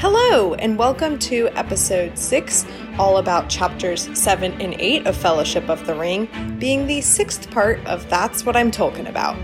Hello, and welcome to episode 6, all about chapters 7 and 8 of Fellowship of the Ring, being the sixth part of That's What I'm Talking About.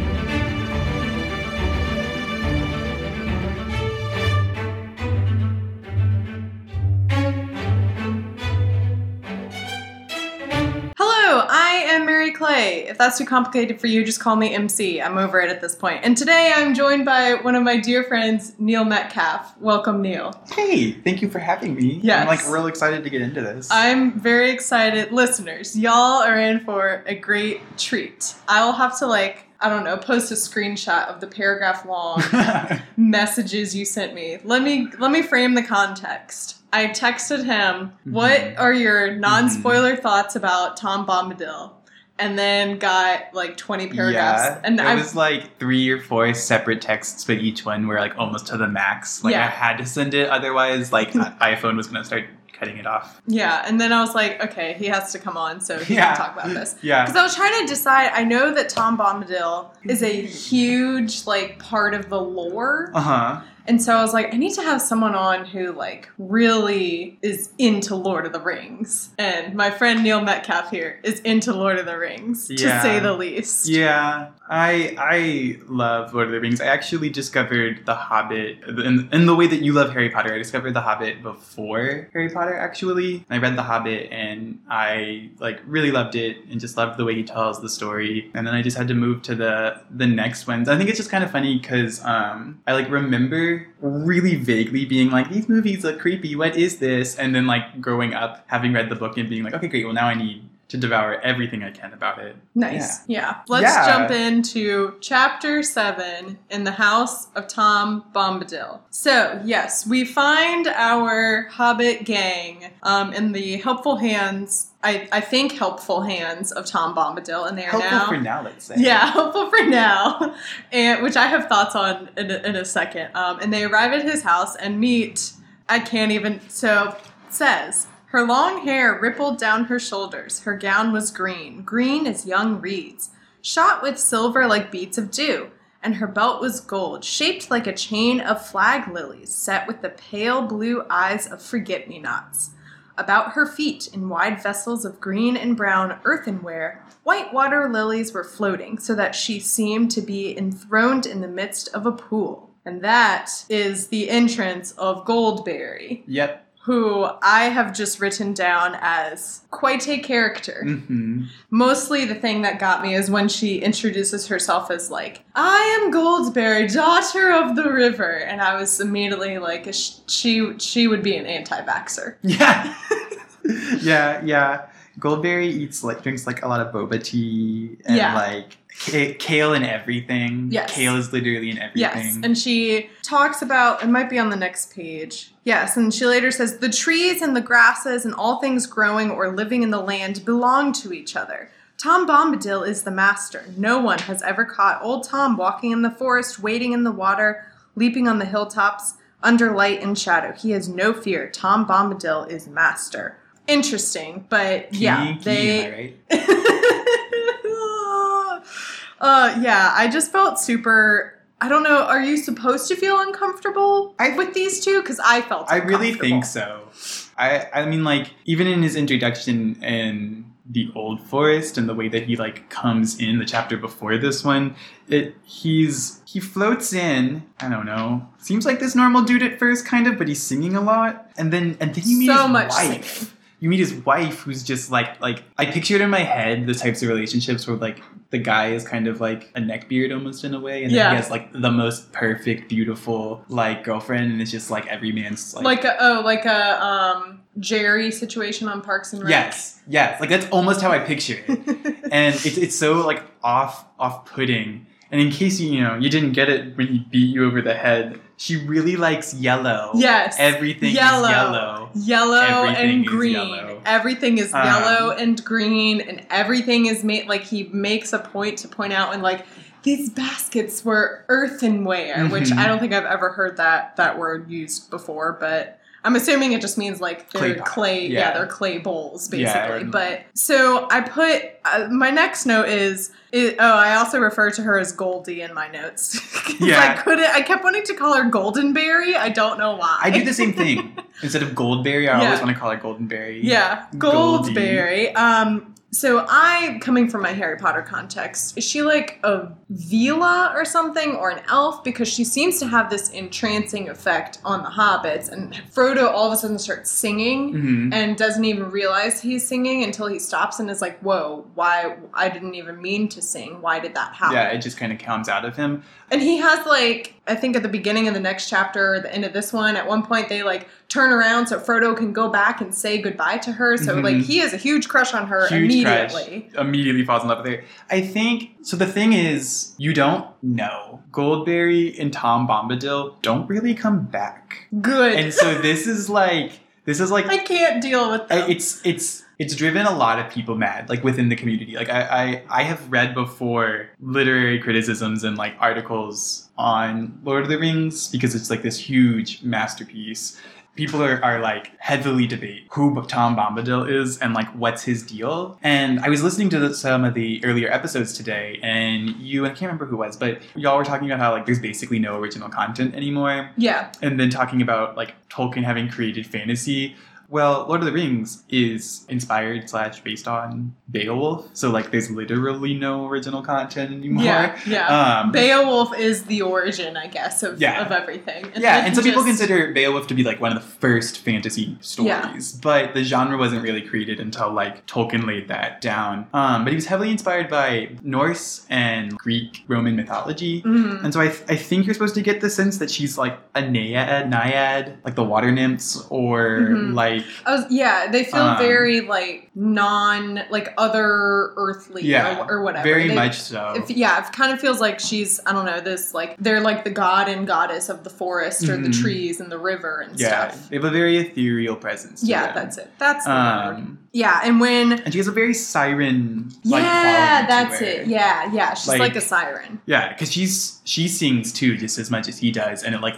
If that's too complicated for you, just call me MC. I'm over it at this point. And today I'm joined by one of my dear friends, Neil Metcalf. Welcome, Neil. Hey, thank you for having me. Yes. I'm like real excited to get into this. I'm very excited. Listeners, y'all are in for a great treat. I will have to, like, I don't know, post a screenshot of the paragraph long messages you sent me. Let me let me frame the context. I texted him, "What Mhm. are your non-spoiler thoughts about Tom Bombadil?" And then got like 20 paragraphs. yeah, and it I was like three or four separate texts, but each one were like almost to the max. Like Yeah. I had to send it, otherwise, like iPhone was gonna start cutting it off. yeah, and then I was like, "Okay, he has to come on so he Yeah. can talk about this." Yeah, Because I was trying to decide. I know that Tom Bombadil is a huge like part of the lore, uh huh. And so I was like, I need to have someone on who like really is into Lord of the Rings. And my friend Neil Metcalf here is into Lord of the Rings, to say the least. Yeah, I I love Lord of the Rings. I actually discovered The Hobbit in, in the way that you love Harry Potter. I discovered The Hobbit before Harry Potter. Actually, I read The Hobbit and I like really loved it and just loved the way he tells the story. And then I just had to move to the the next ones. I think it's just kind of funny because um, I like remember really vaguely being like these movies look creepy. What is this? And then like growing up having read the book and being like okay great well now I need to devour everything I can about it. Nice. Yeah. Let's Yeah. jump into chapter seven in the house of Tom Bombadil. So, yes, we find our Hobbit gang um, in the helpful hands, I, I think helpful hands of Tom Bombadil, and they are Helpful now. for now, let's say. Yeah, helpful for now, and which I have thoughts on in a, in a second. Um, and they arrive at his house and meet. I can't even. So says her long hair rippled down her shoulders. Her gown was green, green as young reeds, shot with silver like beads of dew. And her belt was gold, shaped like a chain of flag lilies, set with the pale blue eyes of forget me nots. About her feet, in wide vessels of green and brown earthenware, white water lilies were floating so that she seemed to be enthroned in the midst of a pool. And that is the entrance of Goldberry, Yep. Who I have just written down as quite a character. hmm Mostly the thing that got me is when she introduces herself as like, I am Goldberry, daughter of the river. And I was immediately like, she, she would be an anti-vaxxer. Yeah. yeah, yeah. Goldberry eats like drinks like a lot of boba tea and Yeah. like ca- kale and everything. Yes. Kale is literally in everything. Yes, and she talks about it might be on the next page. Yes, and she later says the trees and the grasses and all things growing or living in the land belong to each other. Tom Bombadil is the master. No one has ever caught old Tom walking in the forest, wading in the water, leaping on the hilltops, under light and shadow. He has no fear. Tom Bombadil is master. Interesting, but yeah, Kinky, they am right? uh yeah i just felt super i don't know are you supposed to feel uncomfortable I- with these two because i felt I really think so. I I mean like even in his introduction in the old forest and the way that he like comes in the chapter before this one it he's he floats in i don't know seems like this normal dude at first kind of but he's singing a lot and then and then you meet So his much wife singing. You meet his wife who's just like like i pictured in my head the types of relationships where like the guy is kind of like a neckbeard almost in a way and then he has like the most perfect beautiful like girlfriend and it's just like every man's like, like a oh like a um jerry situation on parks and Rec. yes yes like that's almost how i picture it. And it's, it's so like off off putting and in case you you know you didn't get it when he beat you over the head she really likes yellow yes everything Yellow. is yellow yellow Everything and green yellow. everything is Um, yellow and green and everything is made like he makes a point to point out and like these baskets were earthenware, which Mhm. I don't think I've ever heard that that word used before, but I'm assuming it just means like they're Clay clay, yeah. Yeah. they're clay bowls basically. or- but so I put uh, my next note is it, oh I also refer to her as Goldie in my notes. 'Cause I couldn't. I kept wanting to call her Goldenberry. I don't know why. I do the same thing. Instead of Goldberry, I Yeah. always want to call her Goldenberry. Yeah, Goldie. Goldberry. Um, so I, coming from my Harry Potter context, is she like a Veela or something, or an elf? Because she seems to have this entrancing effect on the hobbits, and Frodo all of a sudden starts singing. hmm And doesn't even realize he's singing until he stops and is like, "Whoa! Why? I didn't even mean to sing. Why did that happen?" Yeah, it just kind of comes out of him. And he has like I think at the beginning of the next chapter or the end of this one, at one point they like turn around so Frodo can go back and say goodbye to her. So Mhm. like he has a huge crush on her Huge immediately. crush. Immediately falls in love with her. I think so. The thing is, you don't know. Goldberry and Tom Bombadil don't really come back, Good. and so this is like this is like I can't deal with them. it's it's it's driven a lot of people mad like within the community like I, I i have read before literary criticisms and like articles on lord of the rings because it's like this huge masterpiece people are, are like heavily debate who tom bombadil is and like what's his deal and i was listening to the, some of the earlier episodes today and you and i can't remember who it was but y'all were talking about how like there's basically no original content anymore yeah. and then talking about like Tolkien having created fantasy. Well, Lord of the Rings is inspired slash based on Beowulf, so like there's literally no original content anymore. Yeah. Yeah. Um, Beowulf is the origin, I guess, of, Yeah. of everything. yeah, and so he people consider Beowulf to be like one of the first fantasy stories, Yeah. but the genre wasn't really created until like Tolkien laid that down. Um, but he was heavily inspired by Norse and Greek Roman mythology. Mhm. And so I, I think you're supposed to get the sense that she's like a naiad, naiad, like the water nymphs, or Mhm. like I was, yeah, they feel Um, very like non, like other earthly Yeah, or, or whatever. very They- much so. If, yeah, it kind of feels like she's I don't know this like they're like the god and goddess of the forest or the Mhm. trees and the river and yeah, stuff. they have a very ethereal presence. Yeah, them. that's it. That's the word. Um, Yeah, and when and she has a very siren. yeah, that's it. Yeah, yeah, she's like, Like- a siren. Yeah, because she's she sings too just as much as he does, and it like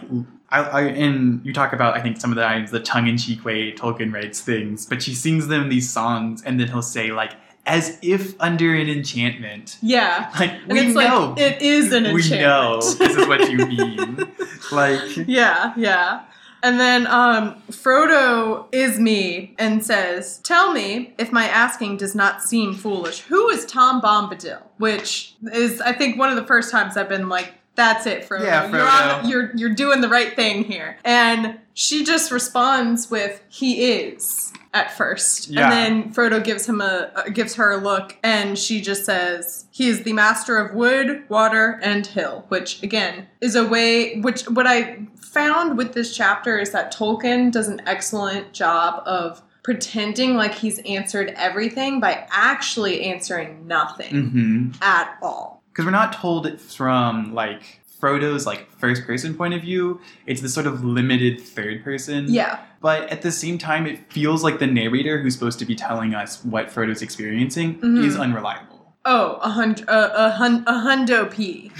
I, I and you talk about I think some of the times the tongue in cheek way Tolkien writes things, but she sings them these songs, and then he'll say like as if under an enchantment. Yeah, Like and we it's know, like it is an enchantment. we know this is what you mean. like Yeah, yeah. And then um, Frodo is me and says, Tell me if my asking does not seem foolish. Who is Tom Bombadil? Which is, I think, one of the first times I've been like, that's it, Frodo. Yeah, You're, on, you're, you're doing the right thing here. And she just responds with, He is. At first, Yeah. and then Frodo gives him a uh, gives her a look, and she just says, "He is the master of wood, water, and hill." Which again is a way. Which what I found with this chapter is that Tolkien does an excellent job of pretending like he's answered everything by actually answering nothing hmm at all. Because we're not told it from like Frodo's like first person point of view. It's this sort of limited third person. Yeah, But at the same time, it feels like the narrator who's supposed to be telling us what Frodo's experiencing Mhm. is unreliable. Oh, a hundred, uh, a hun, a hundo p,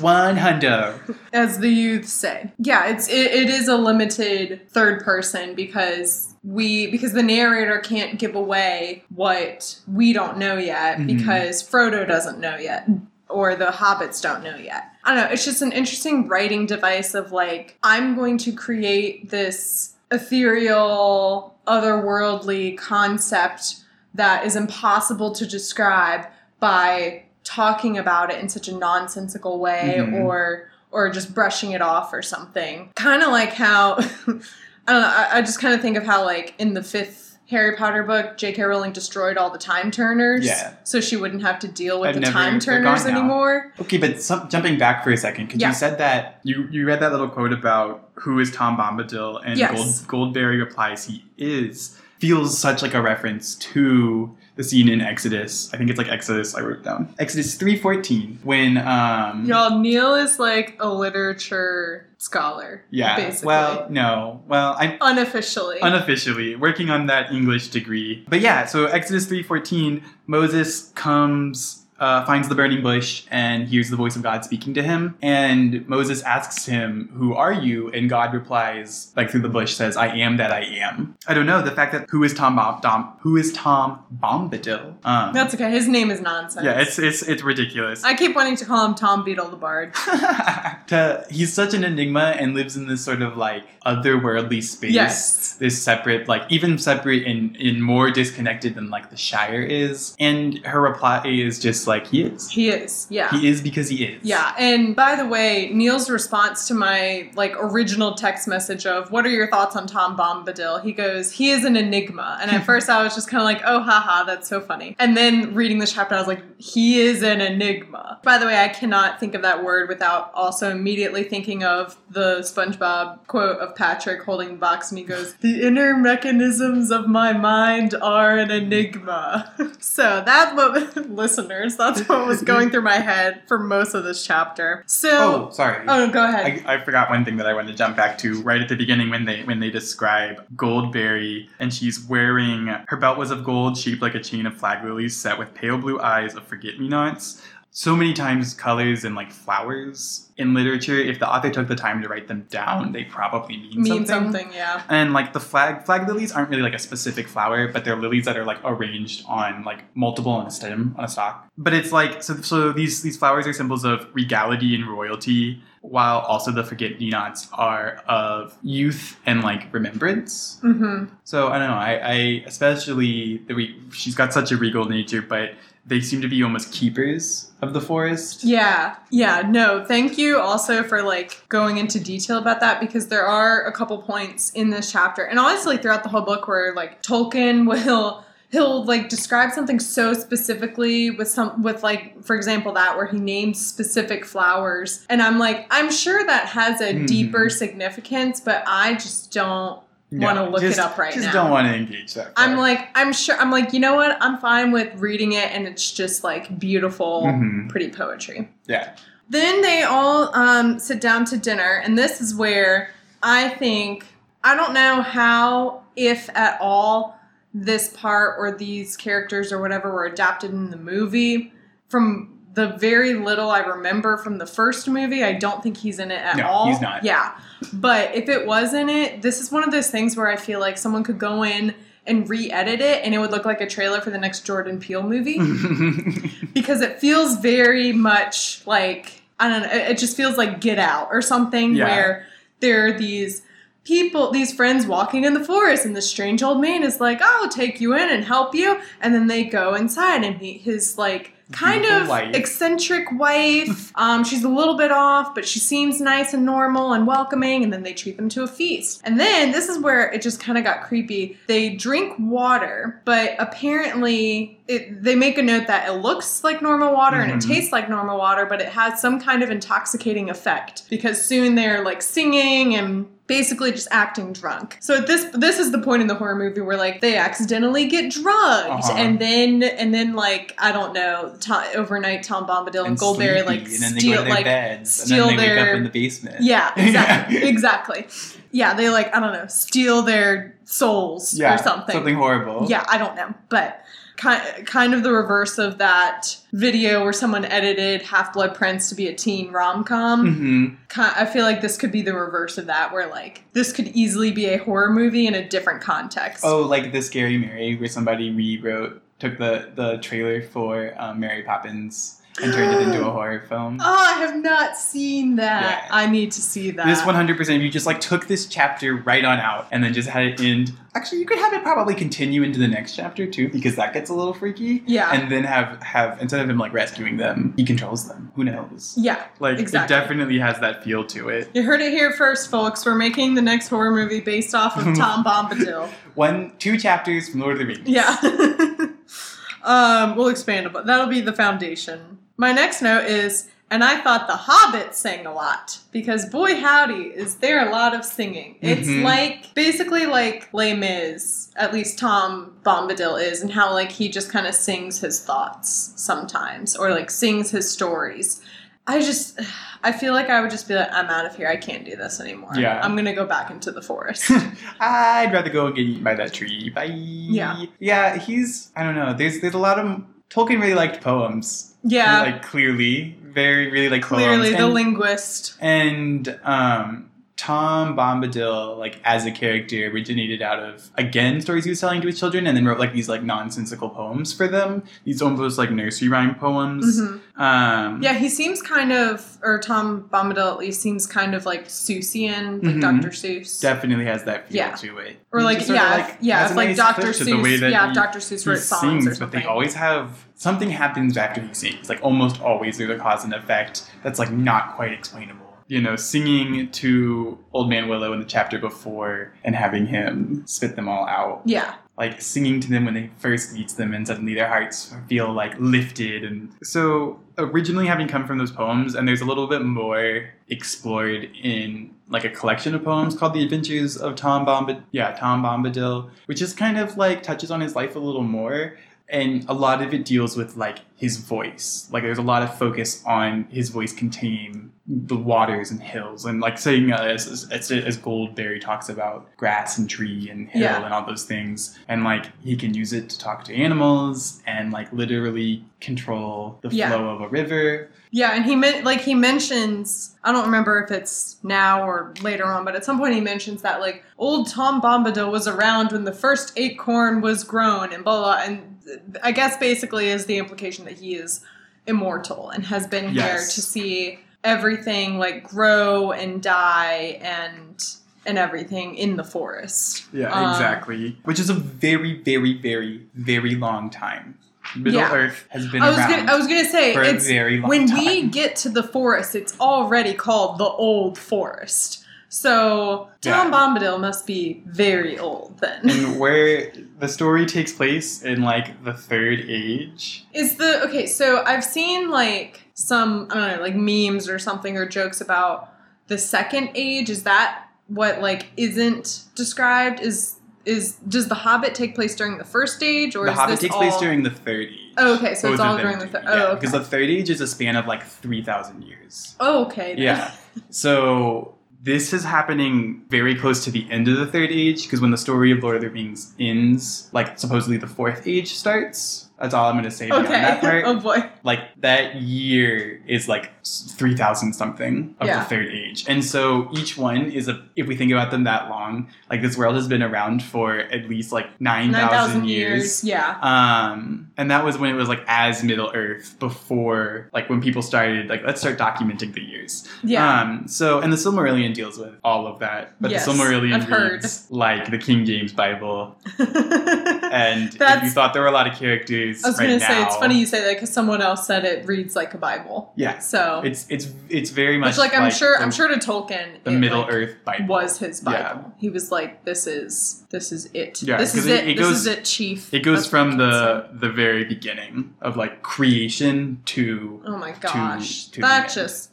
One hundo. as the youths say. Yeah, it's it, it is a limited third person because we because the narrator can't give away what we don't know yet Mhm. because Frodo doesn't know yet or the hobbits don't know yet. I don't know, it's just an interesting writing device of like I'm going to create this ethereal otherworldly concept that is impossible to describe by talking about it in such a nonsensical way Mhm. or or just brushing it off or something. Kind of like how I don't know. I, I just kind of think of how like in the fifth Harry Potter book, J.K. Rowling destroyed all the time turners, Yeah. so she wouldn't have to deal with I've the never- time they're turners now. anymore. Okay, but some, jumping back for a second, because Yeah. you said that you you read that little quote about who is Tom Bombadil, and Yes. Gold, Goldberry replies he is. Feels such like a reference to the scene in Exodus. I think it's like Exodus. I wrote down Exodus three fourteen when um Y'all, Neil is like a literature scholar. yeah basically. well no well I'm unofficially. unofficially working on that English degree. But yeah, so Exodus 3:14, Moses comes uh, finds the burning bush and hears the voice of God speaking to him. And Moses asks him, Who are you? And God replies, like through the bush, says, I am that I am. I don't know. The fact that who is Tom Bom- Dom- who is Tom Bombadil? Um, That's okay. His name is nonsense. yeah, it's it's it's ridiculous. I keep wanting to call him Tom Beedle the Bard. to, he's such an enigma and lives in this sort of like otherworldly space. Yes. This separate, like even separate and, and more disconnected than like the Shire is. And her reply is just like he is. He is. Yeah. He is because he is. Yeah, and by the way, Neil's response to my like original text message of "What are your thoughts on Tom Bombadil?" He goes, "He is an enigma," and at first I was just kind of like, "Oh, haha, that's so funny." And then reading this chapter, I was like, "He is an enigma." By the way, I cannot think of that word without also immediately thinking of the SpongeBob quote of Patrick holding the box, and he goes, "The inner mechanisms of my mind are an enigma." so that's what that's what was going through my head for most of this chapter. So, Oh, sorry. oh, go ahead. I, I forgot one thing that I wanted to jump back to right at the beginning when they when they describe Goldberry and she's wearing her belt was of gold shaped like a chain of flag lilies set with pale blue eyes of forget me nots. So many times colors and like flowers in literature, if the author took the time to write them down, they probably mean, something. mean something, yeah. And like the flag flag lilies aren't really like a specific flower, but they're lilies that are like arranged on like multiple on a stem on a stalk. But it's like so so these these flowers are symbols of regality and royalty, while also the forget me nots are of youth and like remembrance. Mm-hmm. So I don't know. I, I especially the re- she's got such a regal nature, but they seem to be almost keepers of the forest. Yeah, yeah, no, thank you also for like going into detail about that because there are a couple points in this chapter and honestly throughout the whole book where like Tolkien will he'll like describe something so specifically with some with like for example that where he names specific flowers and I'm like I'm sure that has a Mhm. deeper significance but I just don't want to look just- it up right just now. Just don't want to engage that. I'm like, I'm sure, I'm like, you know what? I'm fine with reading it and it's just like beautiful, Mhm. pretty poetry. yeah. Then they all um, sit down to dinner, and this is where I think, I don't know how, if at all, this part or these characters or whatever were adapted in the movie. From the very little I remember from the first movie, I don't think he's in it at No, all. he's not. Yeah. But if it was in it, this is one of those things where I feel like someone could go in and re-edit it and it would look like a trailer for the next Jordan Peele movie because it feels very much like I don't know, it just feels like Get Out or something Yeah. where there are these people, these friends walking in the forest, and the strange old man is like, "I'll take you in and help you," and then they go inside, and he, his like kind Beautiful of wife. eccentric wife. um, she's a little bit off, but she seems nice and normal and welcoming, and then they treat them to a feast. And then this is where it just kind of got creepy. They drink water, but apparently it, they make a note that it looks like normal water and it Mhm. tastes like normal water, but it has some kind of intoxicating effect because soon they're like singing and basically just acting drunk. So at this this is the point in the horror movie where like they accidentally get drugged Uh-huh. and then and then like I don't know Tom, overnight Tom Bombadil and, Goldberry sleepy, like and steal to their like beds, steal and then they wake their- up in the basement. yeah exactly Yeah. exactly yeah they like I don't know steal their souls Yeah, or something Something horrible. yeah, I don't know, but kind kind of the reverse of that video where someone edited Half Blood Prince to be a teen rom com. hmm I feel like this could be the reverse of that, where like this could easily be a horror movie in a different context. Oh, like the Scary Mary, where somebody rewrote, took the the trailer for um, Mary Poppins and turned it into a horror film. Oh, I have not seen that. Yeah. I need to see that. This 100%, you just like took this chapter right on out and then just had it end. Actually, you could have it probably continue into the next chapter too, because that gets a little freaky. Yeah. And then have have instead of him like rescuing them, he controls them. Who knows? yeah, Like Exactly. it definitely has that feel to it. you heard it here first, folks. We're making the next horror movie based off of Tom Bombadil. One, two chapters from Lord of the Rings. Yeah. um, we'll expand about that'll be the foundation. My next note is and I thought the Hobbit sang a lot because boy howdy is there a lot of singing. It's Mhm. like basically like Les Mis, at least Tom Bombadil is, and how like he just kind of sings his thoughts sometimes or like sings his stories. I just I feel like I would just be like, I'm out of here. I can't do this anymore. Yeah. I'm gonna go back into the forest. I'd rather go and get eaten by that tree. Bye. Yeah. Yeah, he's I don't know. There's there's a lot of Tolkien really liked poems. Yeah. Like clearly, very really like Clearly, poems. the and, linguist. and um, Tom Bombadil, like as a character, originated out of again stories he was telling to his children, and then wrote like these like nonsensical poems for them. These almost like nursery rhyme poems. Mhm. Um, Yeah, he seems kind of, or Tom Bombadil at least seems kind of like Seussian, like Mhm. Dr. Seuss. definitely has that feel Yeah. to it. Or like, yeah, if- yeah, has if like nice Dr. clip the way Seuss, yeah, he- Dr. Seuss wrote songs sings, or but they always have something happens after he sings. Like almost always, there's a cause and effect that's like not quite explainable. You know, singing to Old Man Willow in the chapter before and having him spit them all out. yeah, Like singing to them when they first meets them, and suddenly their hearts feel like lifted. And so, originally having come from those poems, and there's a little bit more explored in like a collection of poems called The Adventures of Tom Bombadil. Yeah, Tom Bombadil, which is kind of like touches on his life a little more. And a lot of it deals with like his voice. Like there's a lot of focus on his voice containing the waters and hills, and like saying uh, as, as, as Goldberry talks about grass and tree and hill Yeah. and all those things, and like he can use it to talk to animals and like literally control the Yeah. flow of a river. yeah, and he meant like he mentions. I don't remember if it's now or later on, but at some point he mentions that like old Tom Bombadil was around when the first acorn was grown, and blah blah. And I guess basically is the implication that he is immortal and has been here to see everything like grow and die and and everything in the forest. Yeah, Um, exactly. Which is a very, very, very, very long time. Middle Yeah. Earth has been I was around gonna, I was gonna say it's very long when time. we get to the forest, it's already called the old forest. So Tom Yeah. Bombadil must be very old then. and where the story takes place in like the third age. Is the okay? So I've seen like some I don't know, like memes or something or jokes about the second age. Is that what like isn't described? Is is does the Hobbit take place during the first age or the is Hobbit this takes all... place during the third age. Oh, okay, so it's Both all during the do, thir- yeah, oh, okay. because the third age is a span of like three thousand years. Oh, okay. then. Yeah. So this is happening very close to the end of the third age because when the story of Lord of the Rings ends, like supposedly the fourth age starts. That's all I'm going to say beyond Okay. that part. oh boy. like that year is like 3000 something of Yeah. the third age and so each one is a if we think about them that long like this world has been around for at least like 9000 Nine thousand years, years. Yeah. um and that was when it was like as middle earth before like when people started like let's start documenting the years Yeah. um so and the silmarillion deals with all of that but Yes, the silmarillion I've heard. reads like the king james bible and if you thought there were a lot of characters I was right gonna say it's funny you say that because someone else said it reads like a Bible. yeah So it's it's it's very much which like I'm sure the, I'm sure to Tolkien the Middle like, Earth Bible was his Bible. Yeah. He was like, "This is this is it. Yeah, this is it- it. it this goes- is it, Chief." It goes That's from the the very beginning of like creation to Oh my gosh, to the that just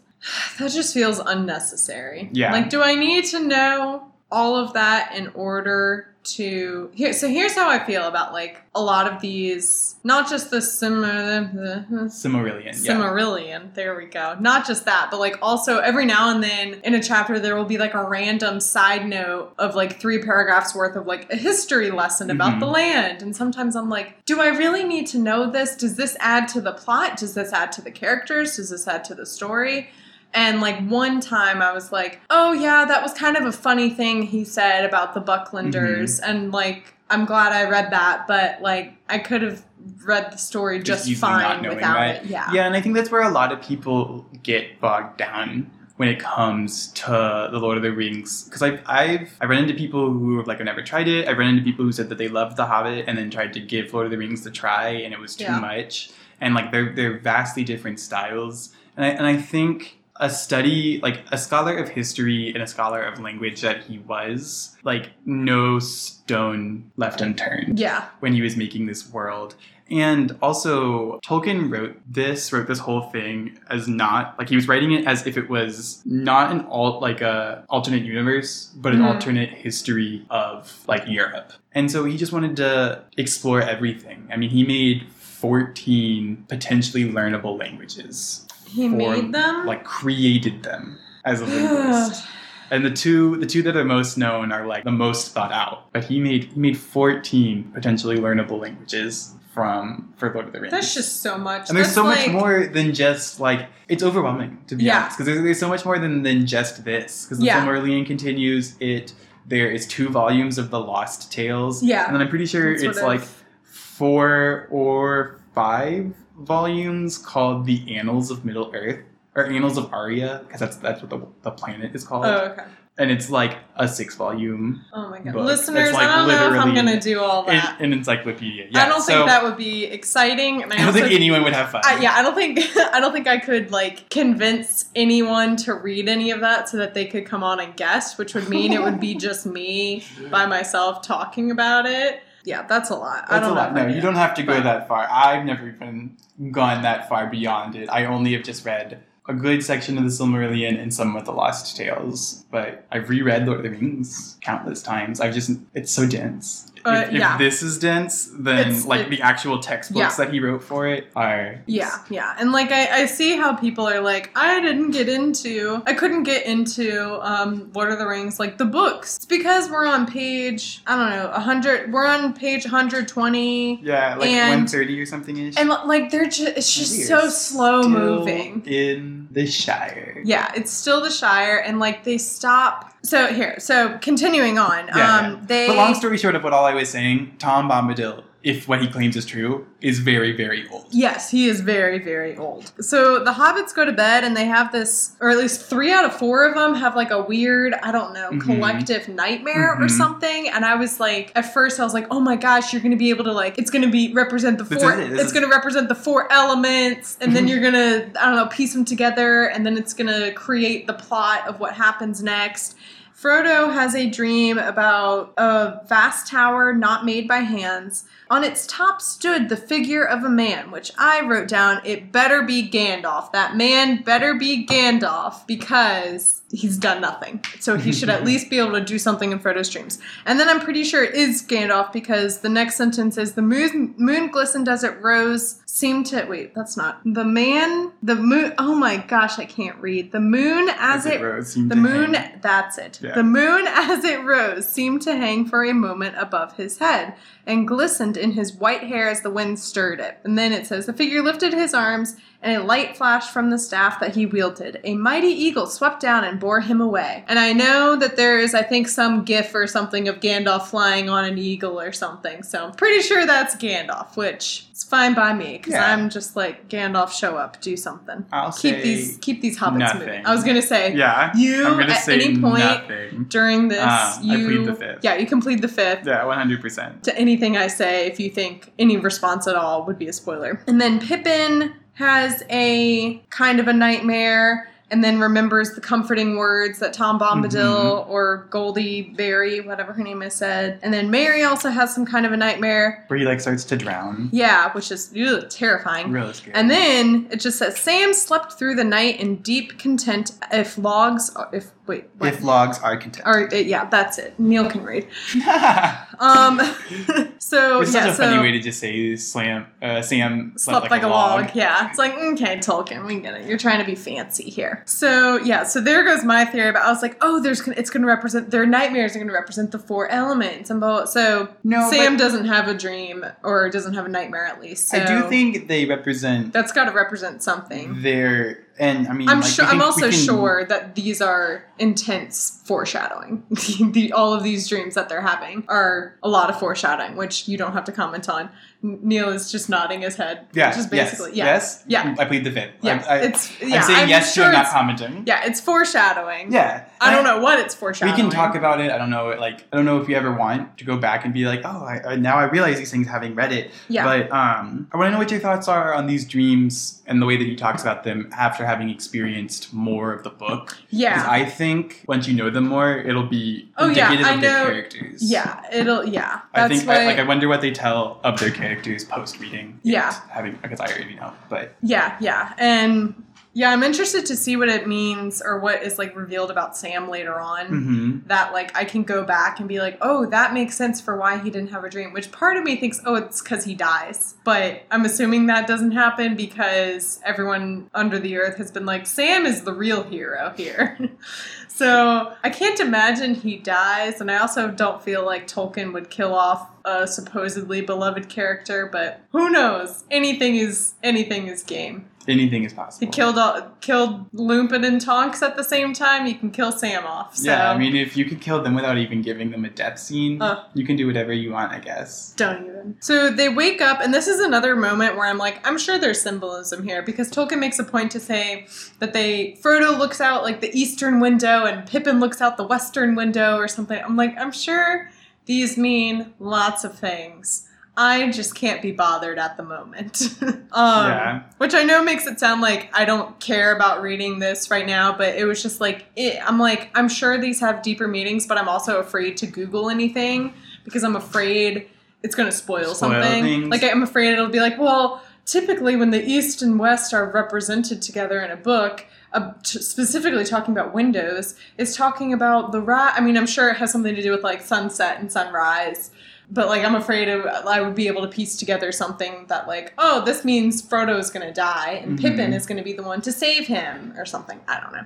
that just feels unnecessary. Yeah. Like, do I need to know all of that in order to here? So here's how I feel about like a lot of these, not just the similar the Silmarillion. Yeah. There we go. Not just that, but like also every now and then in a chapter there will be like a random side note of like three paragraphs worth of like a history lesson about Mhm. the land. And sometimes I'm like, do I really need to know this? Does this add to the plot? Does this add to the characters? Does this add to the story? And like one time I was like, oh yeah, that was kind of a funny thing he said about the Bucklanders. Mm-hmm. And like, I'm glad I read that, but like, I could have read the story just, not fine knowing, without right? it. Yeah. Yeah, and I think that's where a lot of people get bogged down when it comes to the Lord of the Rings. Because I've, I've I've run into people who have like I've never tried it. I've run into people who said that they loved The Hobbit and then tried to give Lord of the Rings a try and it was too Yeah. much. And like they're they're vastly different styles. And I and I think a study like a scholar of history and a scholar of language that he was like no stone left unturned Yeah. when he was making this world. And also, Tolkien wrote this, wrote this whole thing as not like he was writing it as if it was not an alt like a alternate universe, but an Mhm. alternate history of like Europe. And so he just wanted to explore everything. I mean, he made 14 potentially learnable languages. He for, made them? Like created them as a linguist. And the two the two that are most known are like the most thought out. But he made he made 14 potentially learnable languages from for Lord of the Rings. That's just so much. and there's That's so like- much more than just like it's overwhelming to be Yeah. honest because there's, there's so much more than than just this because the Yeah. Silmarillion continues it. There is two volumes of the Lost Tales. Yeah. and then I'm pretty sure That's it's like four or five volumes called the Annals of Middle Earth or Annals of Arda because that's that's what the, the planet is called, Oh, okay. and it's like a six volume Oh my god, book. listeners! Like I don't know if I'm gonna do all that. an encyclopedia. Yeah, I don't so think that would be exciting. And I, I don't also, think anyone would have fun. I, yeah, I don't think I don't think I could like convince anyone to read any of that so that they could come on and guess, which would mean it would be just me by myself talking about it. Yeah, that's a lot. I That's don't a lot. No, you don't have to go that far. I've never even gone that far beyond it. I only have just read a good section of the Silmarillion and some of the Lost Tales. But I've reread Lord of the Rings countless times. I've just it's so dense. Uh, if, if yeah. this is dense, then It's- like it- the actual textbooks Yeah. that he wrote for it are Yeah, yeah. And like I, I see how people are like, I didn't get into I couldn't get into um Lord of the Rings, like the books. It's because we're on page I don't know, hundred we're on page hundred twenty. yeah like And- one thirty or something ish. And like they're just it's just so slow moving. in the Shire. Yeah, it's still the Shire and like they stop so here, so continuing on. Yeah, um yeah. they But long story short of what all I was saying, Tom Bombadil, if what he claims is true, is very, very old. Yes, he is very, very old. So the hobbits go to bed and they have this, or at least three out of four of them have like a weird, I don't know, Mhm. collective nightmare or Mhm. something. And I was like, at first I was like, oh my gosh, you're going to be able to like, it's going to be represent the four, it. It's going to represent the four elements. And then you're going to, I don't know, piece them together. And then it's going to create the plot of what happens next. Frodo has a dream about a vast tower not made by hands. On its top stood the figure of a man, which I wrote down, it better be Gandalf. That man better be Gandalf because he's done nothing. So he should at least be able to do something in Frodo's dreams. And then I'm pretty sure it is Gandalf because the next sentence is the moon, moon glistened as it rose, seemed to. Wait, that's not. The man, the moon. Oh my gosh, I can't read. The moon as, it rose seemed the moon, hang. that's it. Yeah. The moon, as it rose, seemed to hang for a moment above his head and glistened in his white hair as the wind stirred it. And then it says, The figure lifted his arms, and a light flashed from the staff that he wielded. A mighty eagle swept down and bore him away. And I know that there is, I think, some gif or something of Gandalf flying on an eagle or something. So I'm pretty sure that's Gandalf, which fine by me, because Yeah. I'm just like, Gandalf, show up, do something. I'll Keep say these keep these hobbits nothing. moving. I was gonna say Yeah. you at say any point nothing. during this ah, I you plead the fifth. yeah you can plead the fifth Yeah, 100%. to anything i say if you think any response at all would be a spoiler and then pippin has a kind of a nightmare and then remembers the comforting words that Tom Bombadil mm-hmm. or Goldie Berry, whatever her name is, said. And then Merry also has some kind of a nightmare. Where he like starts to drown. Yeah, which is ugh, terrifying. Really scary. And then it just says Sam slept through the night in deep content. If logs, if wait, what? if logs are content. or uh, yeah, that's it. Neil can read. Um, so It's yeah, such a so funny way to just say Slam, uh, Sam slept like, a log. Yeah, it's like okay, Tolkien, we get it. You're trying to be fancy here. So yeah, so there goes my theory. But I was like, oh, there's gonna- it's going to represent their nightmares are going to represent the four elements and blah. So No, Sam but- doesn't have a dream or doesn't have a nightmare at least. So I do think they represent that's got to represent something. their, and I mean, I'm like, sure. I'm also can- sure that these are intense foreshadowing. the, all of these dreams that they're having are a lot of foreshadowing, which you don't have to comment on. Neil is just nodding his head. Yeah, which is basically yes, yeah, yes. yeah, I plead the fifth. yeah. I, I, it's yeah. I'm saying I'm yes sure to not commenting. Yeah, it's foreshadowing. Yeah, I don't And know what it's foreshadowing. We can talk about it. I don't know, like I don't know if you ever want to go back and be like, oh, I, I, now I realize these things having read it. Yeah. But um, I want to know what your thoughts are on these dreams and the way that he talks about them after having experienced more of the book. yeah. Because I think once you know them more, it'll be Oh, yeah, indicative I of their know- characters. yeah, it'll yeah. I think I, like I wonder what they tell of their characters post reading. Yeah. having because I already know, but Yeah, yeah. And yeah, I'm interested to see what it means or what is like revealed about Sam later on. mhm. That like I can go back and be like, oh, that makes sense for why he didn't have a dream. Which part of me thinks, oh, it's because he dies. But I'm assuming that doesn't happen because everyone under the earth has been like, Sam is the real hero here. so I can't imagine he dies, and I also don't feel like Tolkien would kill off a supposedly beloved character, but who knows? Anything is anything is game. Anything is possible. He killed all, killed Lupin and Tonks at the same time. You can kill Sam off. So Yeah, I mean, if you could kill them without even giving them a death scene, Uh. you can do whatever you want, I guess. Don't even. So they wake up, and this is another moment where I'm like, I'm sure there's symbolism here because Tolkien makes a point to say that they Frodo looks out like the eastern window and Pippin looks out the western window or something. I'm like, I'm sure these mean lots of things. I just can't be bothered at the moment. um, Yeah. Which I know makes it sound like I don't care about reading this right now, but it was just like, it, I'm like, I'm sure these have deeper meanings, but I'm also afraid to Google anything because I'm afraid it's going to spoil, Spoil something. things. Like, I'm afraid it'll be like, well, typically when the East and West are represented together in a book, uh, t- specifically talking about windows, is talking about the rise. I mean, I'm sure it has something to do with like sunset and sunrise. But like, I'm afraid of, I would be able to piece together something that like, oh, this means Frodo is going to die and Mhm. Pippin is going to be the one to save him or something. I don't know.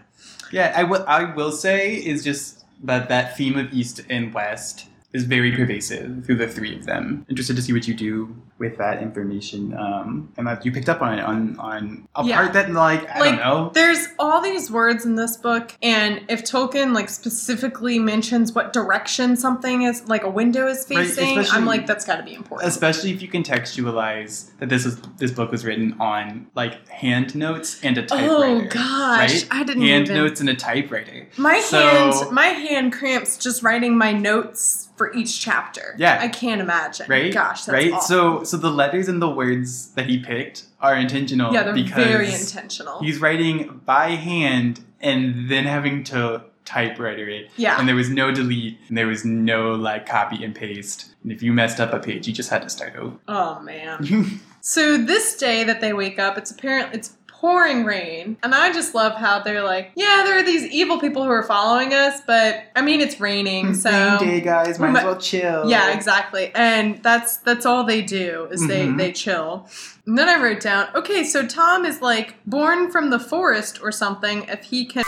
Yeah, I will. I will say is just that that theme of East and West is very pervasive through the three of them. Interested to see what you do with that information, um, and that you picked up on it on on a Yeah. part that like I Like, don't know. There's all these words in this book, and if Tolkien like specifically mentions what direction something is, like a window is facing, especially- I'm like, that's got to be important. Especially if you contextualize that this is this book was written on like hand notes and a typewriter. Oh gosh, right? I didn't hand even. notes and a typewriter. My So- hand, my hand cramps just writing my notes for each chapter. Yeah. I can't imagine. Right? Gosh, that's right. awful. So so the letters and the words that he picked are intentional. yeah, they're because very intentional. He's writing by hand and then having to typewriter it. Yeah. And there was no delete and there was no like copy and paste. And if you messed up a page, you just had to start over. Oh man. So this day that they wake up, it's apparently it's pouring rain, and I just love how they're like, yeah, there are these evil people who are following us, but I mean it's raining, so Rain day, guys. Might as well chill. yeah, exactly. And that's that's all they do is Mhm. they they chill. And then I wrote down, okay, so Tom is like born from the forest or something if he can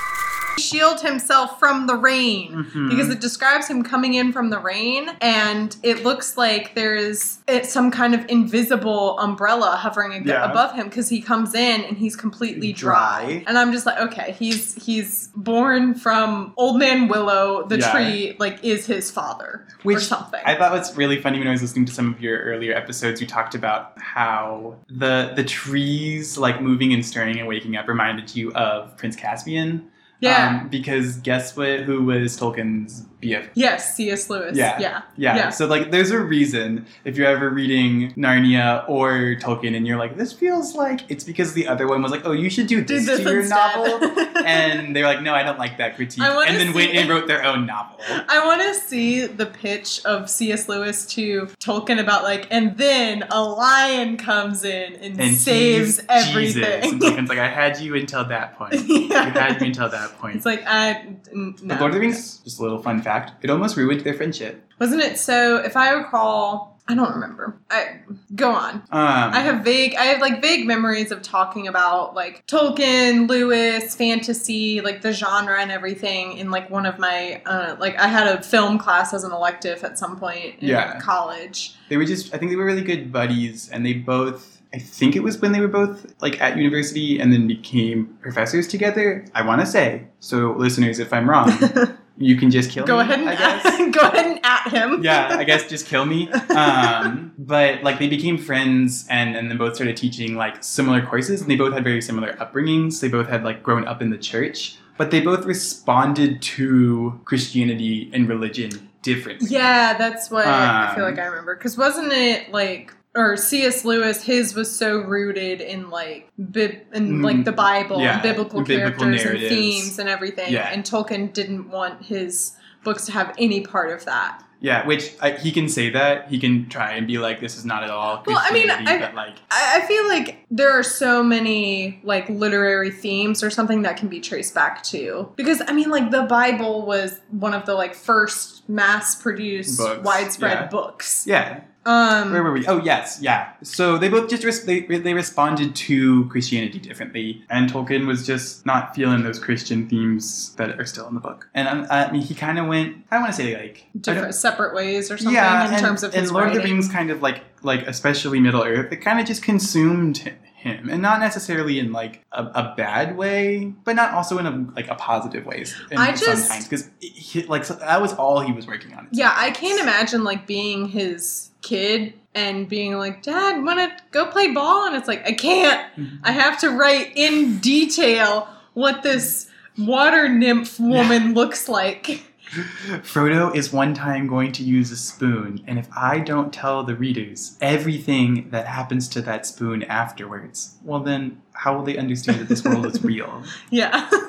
shield himself from the rain Mhm. because it describes him coming in from the rain and it looks like there's some kind of invisible umbrella hovering Yeah. above him because he comes in and he's completely dry. Dry. and i'm just like okay he's he's born from old man willow the Yeah. tree like is his father or Which something I thought was really funny when I was listening to some of your earlier episodes. You talked about how the the trees like moving and stirring and waking up reminded you of Prince Caspian. Yeah Um, because guess what? Who was Tolkien's Yes cs lewis Yeah. yeah Yeah. Yeah. So like, there's a reason if you're ever reading Narnia or Tolkien and you're like, this feels like it's because the other one was like, oh, you should do do this, this to your instead novel. and they're like, no, I don't like that critique. And then went and wrote their own novel. I want to see the pitch of C.S. Lewis to Tolkien about like, and then a lion comes in and, And saves everything. Jesus. And Tolkien's like, I had you until that point. You had me until that point. It's like I n- no. The Lord of the Rings, just a little fun fact, it almost ruined their friendship. Wasn't it so? If I recall, I don't remember. I go on. Um, I have vague. I have like vague memories of talking about like Tolkien, Lewis, fantasy, like the genre and everything in like one of my uh, like I had a film class as an elective at some point in Yeah. college. they were just, I think they were really good buddies, and they both, I think it was when they were both like at university and then became professors together. I want to say, so listeners, if I'm wrong, you can just kill him. Go me. ahead and I guess. go ahead and at him. yeah, I guess just kill me. Um, but like they became friends and, and then both started teaching like similar courses and they both had very similar upbringings. They both had like grown up in the church, but they both responded to Christianity and religion differently. Yeah, that's what I feel Um, like I remember. Because wasn't it like, or C.S. Lewis, his was so rooted in like, bib- in Mm, like the Bible yeah, and biblical, biblical characters and themes and everything. Yeah. And Tolkien didn't want his books to have any part of that. Yeah, which I, he can say that. He can try and be like, this is not at all Well, I mean, I- but like, I, feel like there are so many like literary themes or something that can be traced back to because I mean, like the Bible was one of the like first mass produced Books, widespread yeah. books. yeah. Um, Where were we? Oh yes, yeah. So they both just res- they they responded to Christianity differently, and Tolkien was just not feeling those Christian themes that are still in the book. And um, I mean, he kind of went. I want to say like different separate ways or something yeah, in and, terms of and his Lord of the. Rings kind of like like especially Middle Earth, it kind of just consumed him, and not necessarily in like a, a bad way, but not also in a like a positive way. in- I just- sometimes because like so that was all he was working on. Yeah, I can't imagine like being his kid and being like, "Dad, want to go play ball?" And it's like, "I can't. Mhm. I have to write in detail what this water nymph woman looks like." Frodo is one time going to use a spoon, and if I don't tell the readers everything that happens to that spoon afterwards, well then how will they understand that this world is real? Yeah.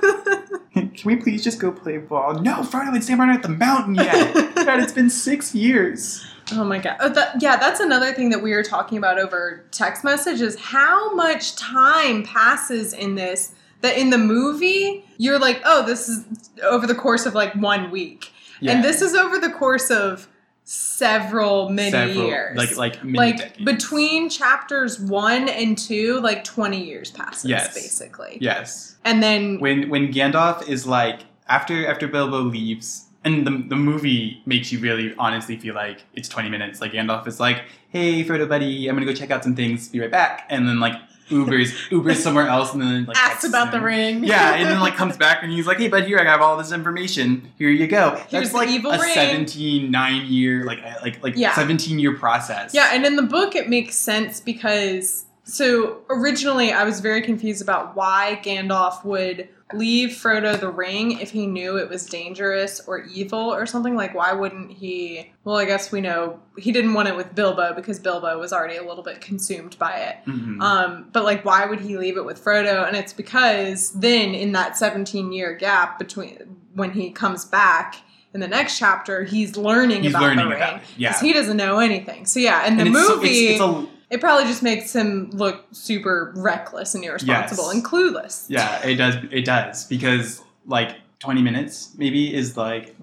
Can we please just go play ball? No, Frodo, and Sam aren't at the mountain yet. God, it's been six years. Oh my god. Oh, that, yeah, that's another thing that we were talking about over text message is how much time passes in this that in the movie you're like, "Oh, this is over the course of like 1 week." And this is over the course of several many Several- years. like like many like decades. between chapters 1 and 2, like 20 years passes Yes. basically. yes, And then when when Gandalf is like after after Bilbo leaves. And the, the movie makes you really honestly feel like it's 20 minutes. Like Gandalf is like, hey, Frodo buddy, I'm gonna go check out some things, be right back. And then like Ubers, Ubers somewhere else and then like asks about the ring. Yeah, and then like comes back and he's like, "Hey, bud, here I have all this information. Here you go." Here's That's the like a ring. 17, 9 year, like uh, like like Yeah. 17 year process. Yeah, and in the book it makes sense because so originally I was very confused about why Gandalf would leave Frodo the ring if he knew it was dangerous or evil or something like why wouldn't he well I guess we know he didn't want it with Bilbo because Bilbo was already a little bit consumed by it. Mhm. Um, but like why would he leave it with Frodo? And it's because then in that 17 year gap between when he comes back in the next chapter, he's learning He's about learning the ring. about. Yeah. Because he doesn't know anything. So yeah, in the And it's movie, it's, it's a, it probably just makes him look super reckless and irresponsible Yes. and clueless. yeah, it does. It does because like 20 minutes maybe is like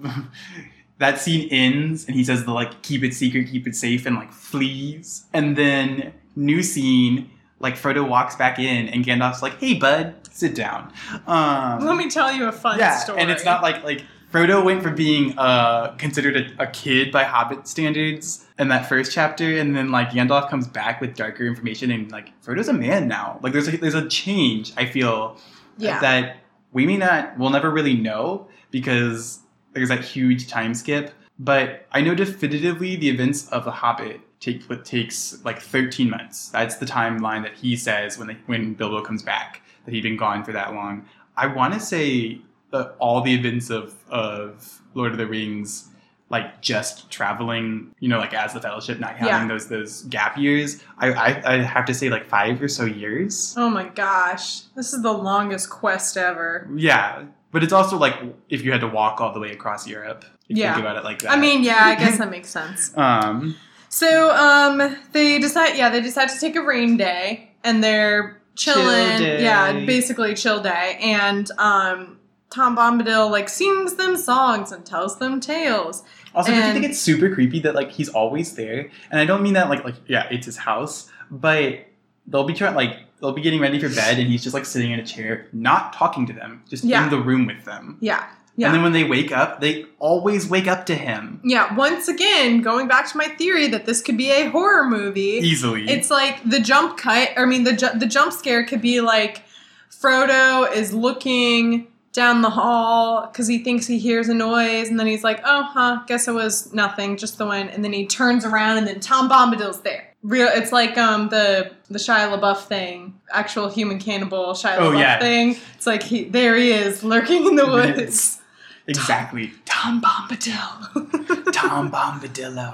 that scene ends and he says the like keep it secret, keep it safe, and like flees, and then new scene. Like Frodo walks back in and Gandalf's like, "Hey, bud, sit down." Um, Let me tell you a fun yeah, story. and it's not like like Frodo went from being uh, considered a, a kid by Hobbit standards in that first chapter, and then like Gandalf comes back with darker information, and like Frodo's a man now. Like there's a, there's a change. I feel yeah. that we may not, we'll never really know because there's that huge time skip. But I know definitively the events of The Hobbit take what takes like 13 months. That's the timeline that he says when they, when Bilbo comes back that he'd been gone for that long. I want to say all the events of of Lord of the Rings, like just traveling, you know, like as the Fellowship, not having Yeah. those those gap years. I, I I have to say like five or so years. oh my gosh, this is the longest quest ever. Yeah, but it's also like if you had to walk all the way across Europe. If Yeah. you think about it like that. I mean, yeah, I guess that makes sense. um, So, um, they decide, yeah, they decide to take a rain day, and they're chilling. Chill. Yeah, basically chill day, and um, Tom Bombadil like sings them songs and tells them tales. also, don't you think it's super creepy that like he's always there? And I don't mean that like like yeah, it's his house, but they'll be trying like they'll be getting ready for bed, and he's just like sitting in a chair, not talking to them, just Yeah. in the room with them. Yeah, yeah. And then when they wake up, they always wake up to him yeah, once again, going back to my theory that this could be a horror movie. easily. It's like the jump cut. I mean, the ju- the jump scare could be like Frodo is looking down the hall because he thinks he hears a noise, and then he's like, "Oh, huh? Guess it was nothing, just the wind." And then he turns around, and then Tom Bombadil's there. Real. It's like um the the Shia LaBeouf thing, actual human cannibal Shia Oh, LaBeouf yeah. thing. It's like he there he is lurking in the woods. exactly. Tom Bombadil. Tom Bombadillo.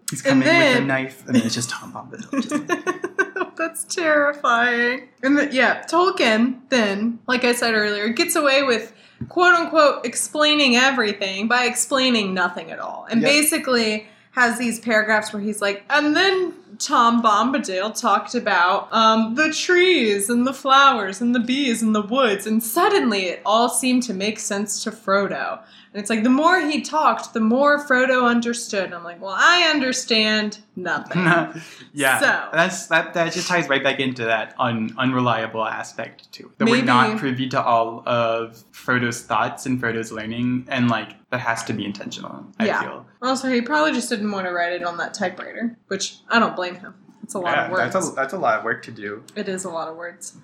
He's coming with a knife, and then it's just Tom Bombadil. Just like, That's terrifying. And the, yeah, Tolkien then, like I said earlier, gets away with quote unquote explaining everything by explaining nothing at all. And Yep. basically has these paragraphs where he's like, and then Tom Bombadil talked about um, the trees and the flowers and the bees and the woods, and suddenly it all seemed to make sense to Frodo. And it's like the more he talked, the more Frodo understood. And I'm like, well, I understand nothing. yeah, So- that's that. That just ties right back into that un, unreliable aspect too. That we're not privy to all of Frodo's thoughts and Frodo's learning, and like that has to be intentional. I Yeah. feel. Also, he probably just didn't want to write it on that typewriter, which I don't blame him. It's a lot of words. that's a that's a lot of work to do. It is a lot of words.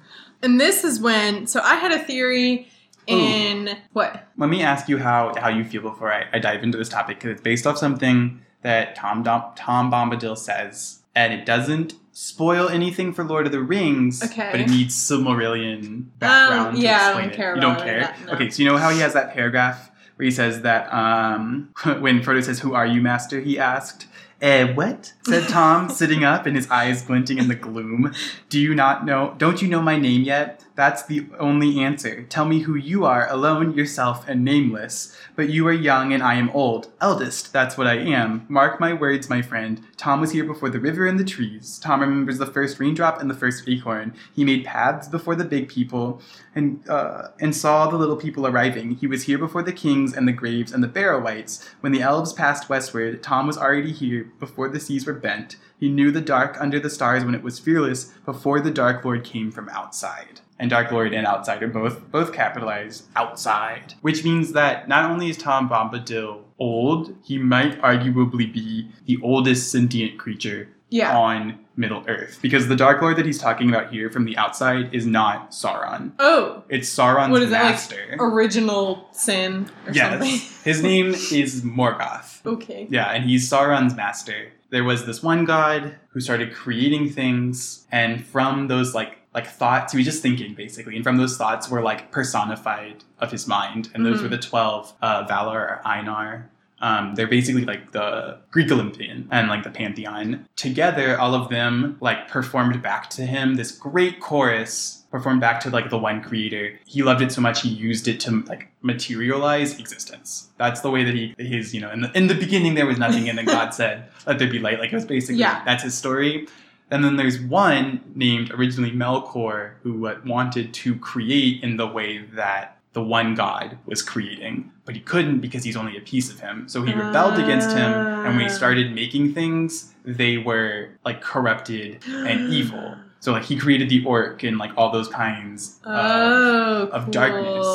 And this is when, so I had a theory in what? Let me ask you how how you feel before I, I dive into this topic because it's based off something that Tom Dom, Tom Bombadil says, and it doesn't spoil anything for Lord of the Rings. Okay. But it needs Silmarillion background. Um, yeah, I don't care it. You don't care. that, no. Okay, so you know how he has that paragraph where he says that um, when Frodo says, "Who are you, Master?" He asked. Eh, what? said Tom, sitting up and his eyes glinting in the gloom. Do you not know? Don't you know my name yet? That's the only answer. Tell me who you are, alone, yourself, and nameless. But you are young and I am old. Eldest, that's what I am. Mark my words, my friend. Tom was here before the river and the trees. Tom remembers the first raindrop and the first acorn. He made paths before the big people and uh, and saw the little people arriving. He was here before the kings and the graves and the Barrow-wights. When the elves passed westward, Tom was already here before the seas were bent. He knew the dark under the stars when it was fearless before the Dark Lord came from outside. And Dark Lord and outside are both both capitalized outside, which means that not only is Tom Bombadil old, he might arguably be the oldest sentient creature Yeah. on Middle Earth because the Dark Lord that he's talking about here from the outside is not Sauron. Oh, It's Sauron's what is master. like? Original sin or something? yes, his name is Morgoth. okay. Yeah, and he's Sauron's master. There was this one god who started creating things, and from those like like thoughts, he was just thinking basically, and from those thoughts were like personified of his mind, and those Mhm. were the twelve uh, Valar or Ainur. Um, they're basically like the Greek Olympian and like the pantheon. Together, all of them like performed back to him this great chorus performed back to like the one creator. He loved it so much he used it to like materialize existence. That's the way that he his you know in the in the beginning there was nothing and then God said let there be light. Like it was basically Yeah. that's his story. And then there's one named originally Melkor who wanted to create in the way that the one god was creating, but he couldn't because he's only a piece of him. So he rebelled against him, and when he Ah. started making things, they were like corrupted and evil. So like he created the orc and like all those kinds of Oh, of cool. darkness.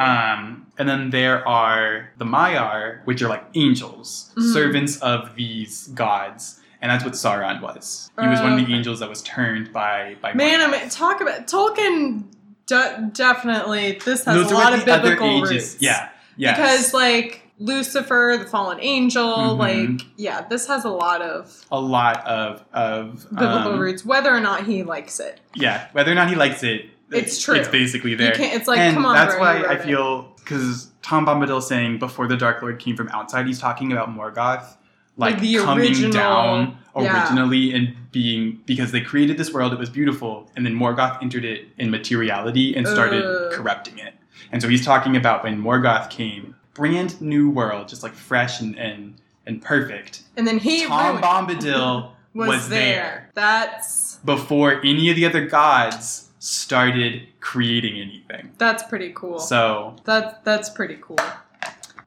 um, and then there are the Maiar, which are like angels, Mhm. servants of these gods. And that's what Sauron was. He was one of the angels that was turned by by Man, I mean, talk about Tolkien. De- definitely, this has Those a lot of biblical roots. Yeah, yeah. Because like Lucifer, the fallen angel, Mhm. like yeah, this has a lot of a lot of of biblical um, roots. Whether or not he likes it, Yeah, whether or not he likes it, It's true. It's basically there. you can't. It's like and come on, that's why I it. feel because Tom Bombadil saying before the Dark Lord came from outside, he's talking about Morgoth like, Like the coming original- down yeah. originally and being because they created this world, it was beautiful, and then Morgoth entered it in materiality and started Ugh. corrupting it. And so he's talking about when Morgoth came, brand new world, just like fresh and and, and perfect. and then he Tom Bombadil was, was there. there. That's before any of the other gods started creating anything. that's pretty cool. So That that's pretty cool.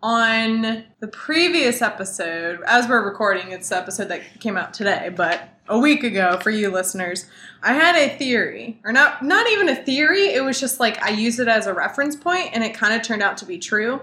On the previous episode, as we're recording, it's the episode that came out today, but a week ago for you listeners, I had a theory, or not not even a theory. It was just like I used it as a reference point, and it kind of turned out to be true.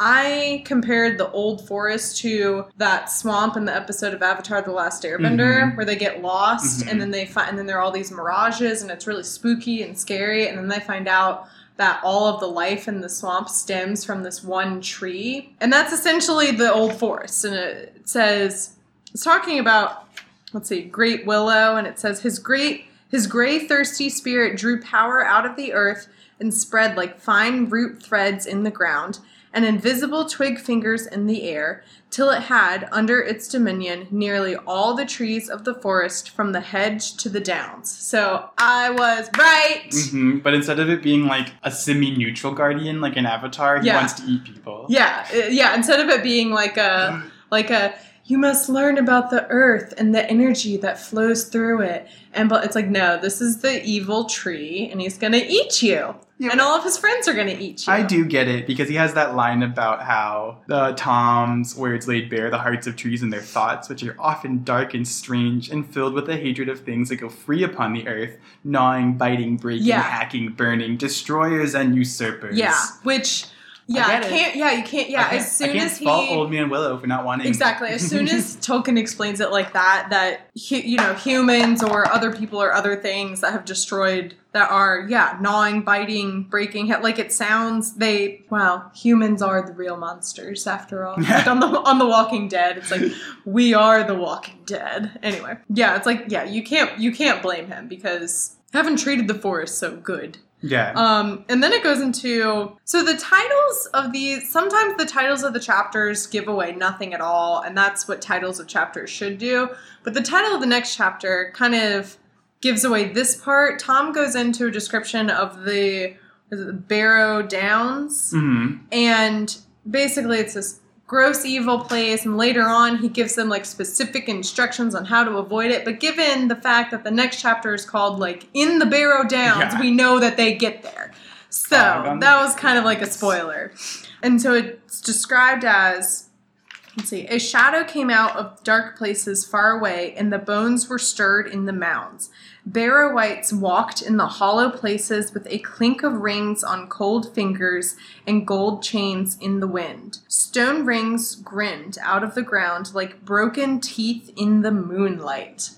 I compared the old forest to that swamp in the episode of Avatar: The Last Airbender, Mhm. where they get lost Mhm. and then they find, and then there are all these mirages, and it's really spooky and scary, and then they find out that all of the life in the swamp stems from this one tree. And that's essentially the old forest. And it says, it's talking about, let's see, Great Willow, and it says, his great, his gray, thirsty spirit drew power out of the earth and spread like fine root threads in the ground and invisible twig fingers in the air, till it had under its dominion nearly all the trees of the forest from the hedge to the downs. So I was right. mhm, but instead of it being like a semi-neutral guardian like an avatar, he Yeah. wants to eat people. Yeah, uh, yeah. Instead of it being like a like a you must learn about the earth and the energy that flows through it, and but it's like no, this is the evil tree, and he's gonna eat you. Yeah, and all of his friends are gonna eat you. I do get it because he has that line about how the Tom's words laid bare the hearts of trees and their thoughts, which are often dark and strange and filled with the hatred of things that go free upon the earth, gnawing, biting, breaking, Yeah. hacking, burning, destroyers and usurpers. Yeah, which yeah, I can't. Yeah, you can't. Yeah, can't, as soon I can't as he fault Old Man Willow for not wanting exactly as soon as Tolkien explains it like that, that you know humans or other people or other things that have destroyed that are yeah gnawing, biting, breaking. Like it sounds they well humans are the real monsters after all. Yeah. Like on the on the Walking Dead, it's like we are the Walking Dead. Anyway, yeah, it's like yeah you can't you can't blame him because haven't treated the forest so good. Yeah. Um, and then it goes into so the titles of these sometimes the titles of the chapters give away nothing at all, and that's what titles of chapters should do. But the title of the next chapter kind of gives away this part. Tom goes into a description of the, the Barrow Downs, hmm and basically it's this gross evil place and later on he gives them like specific instructions on how to avoid it. But given the fact that the next chapter is called like in the barrow downs Yeah. we know that they get there. So that was kind of like a spoiler. And so it's described as let's see a shadow came out of dark places far away and the bones were stirred in the mounds Barrow-wights walked in the hollow places with a clink of rings on cold fingers and gold chains in the wind. Stone rings grinned out of the ground like broken teeth in the moonlight.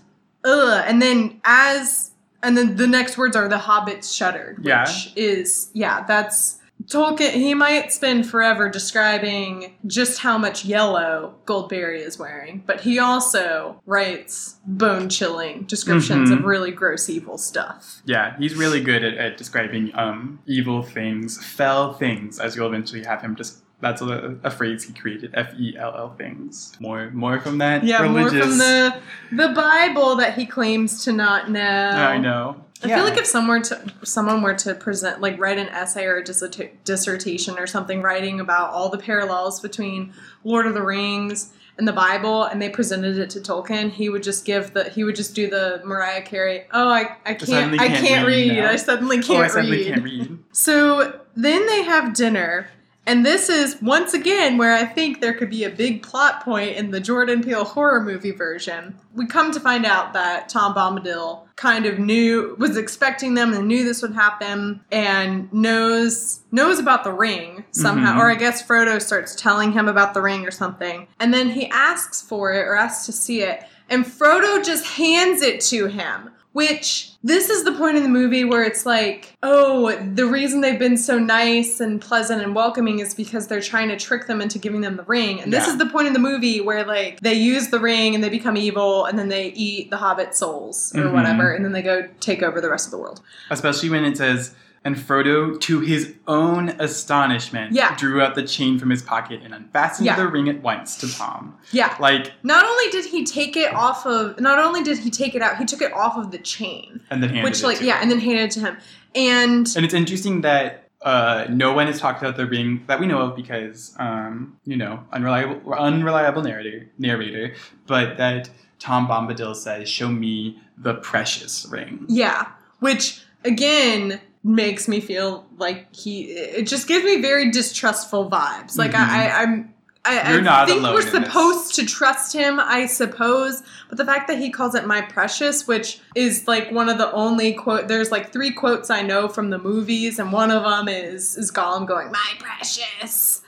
Ugh. And then as and then the next words are the hobbits shuddered, which Yeah. is yeah, that's Tolkien he might spend forever describing just how much yellow Goldberry is wearing, but he also writes bone chilling descriptions Mhm. of really gross evil stuff. Yeah, he's really good at, at describing um, evil things, fell things, as you'll eventually have him just. That's a, a phrase he created. F E L L things. More, more from that. Yeah, religious. more from the the Bible that he claims to not know. I know. I feel like if someone to someone were to present like write an essay or a dissert- dissertation or something writing about all the parallels between Lord of the Rings and the Bible and they presented it to Tolkien, he would just give the he would just do the Mariah Carey, "Oh, I I can't I can't can't read read. I suddenly can't oh, I read." suddenly can't read. So then they have dinner, and this is once again where I think there could be a big plot point in the Jordan Peele horror movie version. We come to find out that Tom Bombadil kind of knew was expecting them and knew this would happen and knows knows about the ring somehow Mhm. or I guess Frodo starts telling him about the ring or something and then he asks for it or asks to see it and Frodo just hands it to him which this is the point in the movie where it's like, oh, the reason they've been so nice and pleasant and welcoming is because they're trying to trick them into giving them the ring. And this Yeah. is the point in the movie where like they use the ring and they become evil and then they eat the hobbit souls or Mhm. whatever and then they go take over the rest of the world. Especially when it says, and Frodo, to his own astonishment, Yeah. drew out the chain from his pocket and unfastened Yeah. the ring at once to Tom. Yeah. Like, Not only did he take it off of not only did he take it out, he took it off of the chain. and then handed which it like to yeah, him. and then handed it to him. And And it's interesting that uh, no one has talked about the ring that we know of because, um, you know, unreliable, unreliable narrator, narrator, but that Tom Bombadil says, "Show me the precious ring." Yeah, which again makes me feel like he. It just gives me very distrustful vibes. Like Mhm. I, I, I'm. I, You're I not think alone we're supposed to trust him, I suppose. But the fact that he calls it "my precious," which is like one of the only quote. There's like three quotes I know from the movies, and one of them is is Gollum going "my precious,"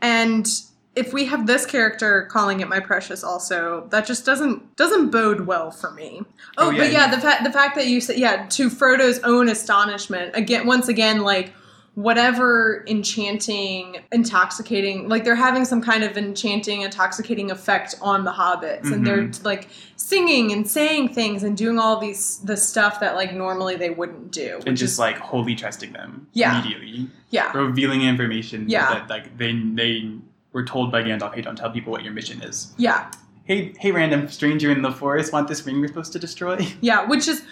and if we have this character calling it my precious also that just doesn't doesn't bode well for me oh, Oh, yeah, but yeah you- the fact the fact that you said yeah to frodo's own astonishment again once again like whatever enchanting intoxicating like they're having some kind of enchanting intoxicating effect on the hobbits and they're Mm-hmm. like singing and saying things and doing all these the stuff that like normally they wouldn't do and just is like wholly trusting them Yeah. immediately, yeah revealing information Yeah. that like they they were told by Gandalf, "Hey, don't tell people what your mission is." yeah Hey, hey, random stranger in the forest, want this ring we're supposed to destroy? Yeah, which is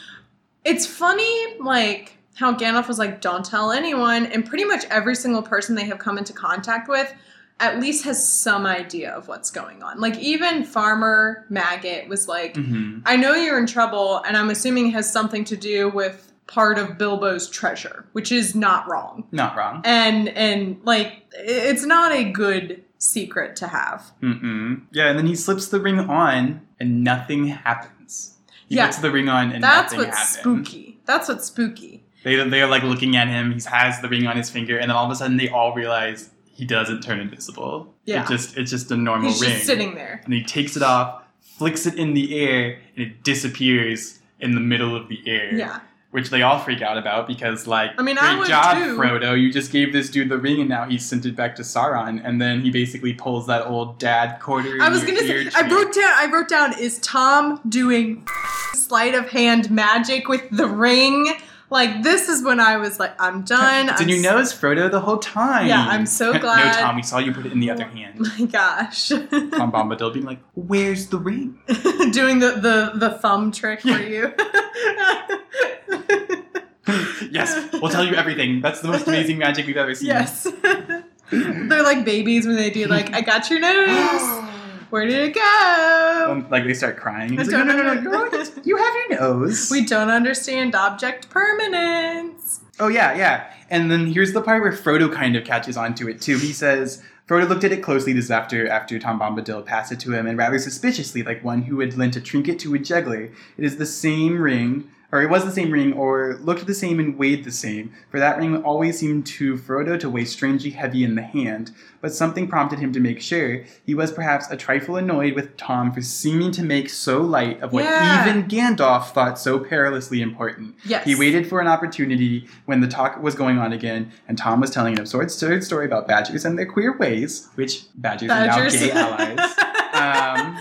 it's funny like how Gandalf was like, don't tell anyone, and pretty much every single person they have come into contact with at least has some idea of what's going on. Like even Farmer Maggot was like, hmm I know you're in trouble, and I'm assuming it has something to do with part of Bilbo's treasure, which is not wrong. Not wrong. And and like it's not a good secret to have. Mm-mm. Yeah, and then he slips the ring on, and nothing happens. He Yeah. puts the ring on, and That's nothing what's happens. spooky. That's what's spooky. They they're like looking at him. He has the ring on his finger, and then all of a sudden they all realize he doesn't turn invisible. Yeah. It just it's just a normal He's ring. just sitting there. and he takes it off, flicks it in the air, and it disappears in the middle of the air. Yeah. Which they all freak out about because, like, I mean, great I would job, too. Frodo. You just gave this dude the ring, and now he's sent it back to Sauron. And then he basically pulls that old dad quarter. I was gonna say I wrote down I wrote down is Tom doing sleight of hand magic with the ring? Like this is when I was like, I'm done. Did I'm in your s- nose, Frodo, the whole time. Yeah, I'm so glad. no. Tom, we saw you put it in the other oh hand. My gosh. Tom Bombadil being like, "Where's the ring?" doing the, the, the thumb trick for you. yes, we'll tell you everything. That's the most amazing magic we've ever seen. yes. They're like babies when they do like, I got your nose. Where did it go? Um, like they start crying. He's like, no, no, no, no, you have your nose. We don't understand object permanence. Oh yeah, yeah. And then here's the part where Frodo kind of catches on to it too. He says Frodo looked at it closely this after after Tom Bombadil passed it to him, and rather suspiciously, like one who had lent a trinket to a juggler. It is the same ring, or it was the same ring, or looked the same and weighed the same. For that ring always seemed to Frodo to weigh strangely heavy in the hand. But something prompted him to make sure. He was perhaps a trifle annoyed with Tom for seeming to make so light of what Yeah. even Gandalf thought so perilously important. Yes. He waited for an opportunity when the talk was going on again, and Tom was telling an absurd story about badgers and their queer ways, which badgers, Badgers. are now gay allies. Um,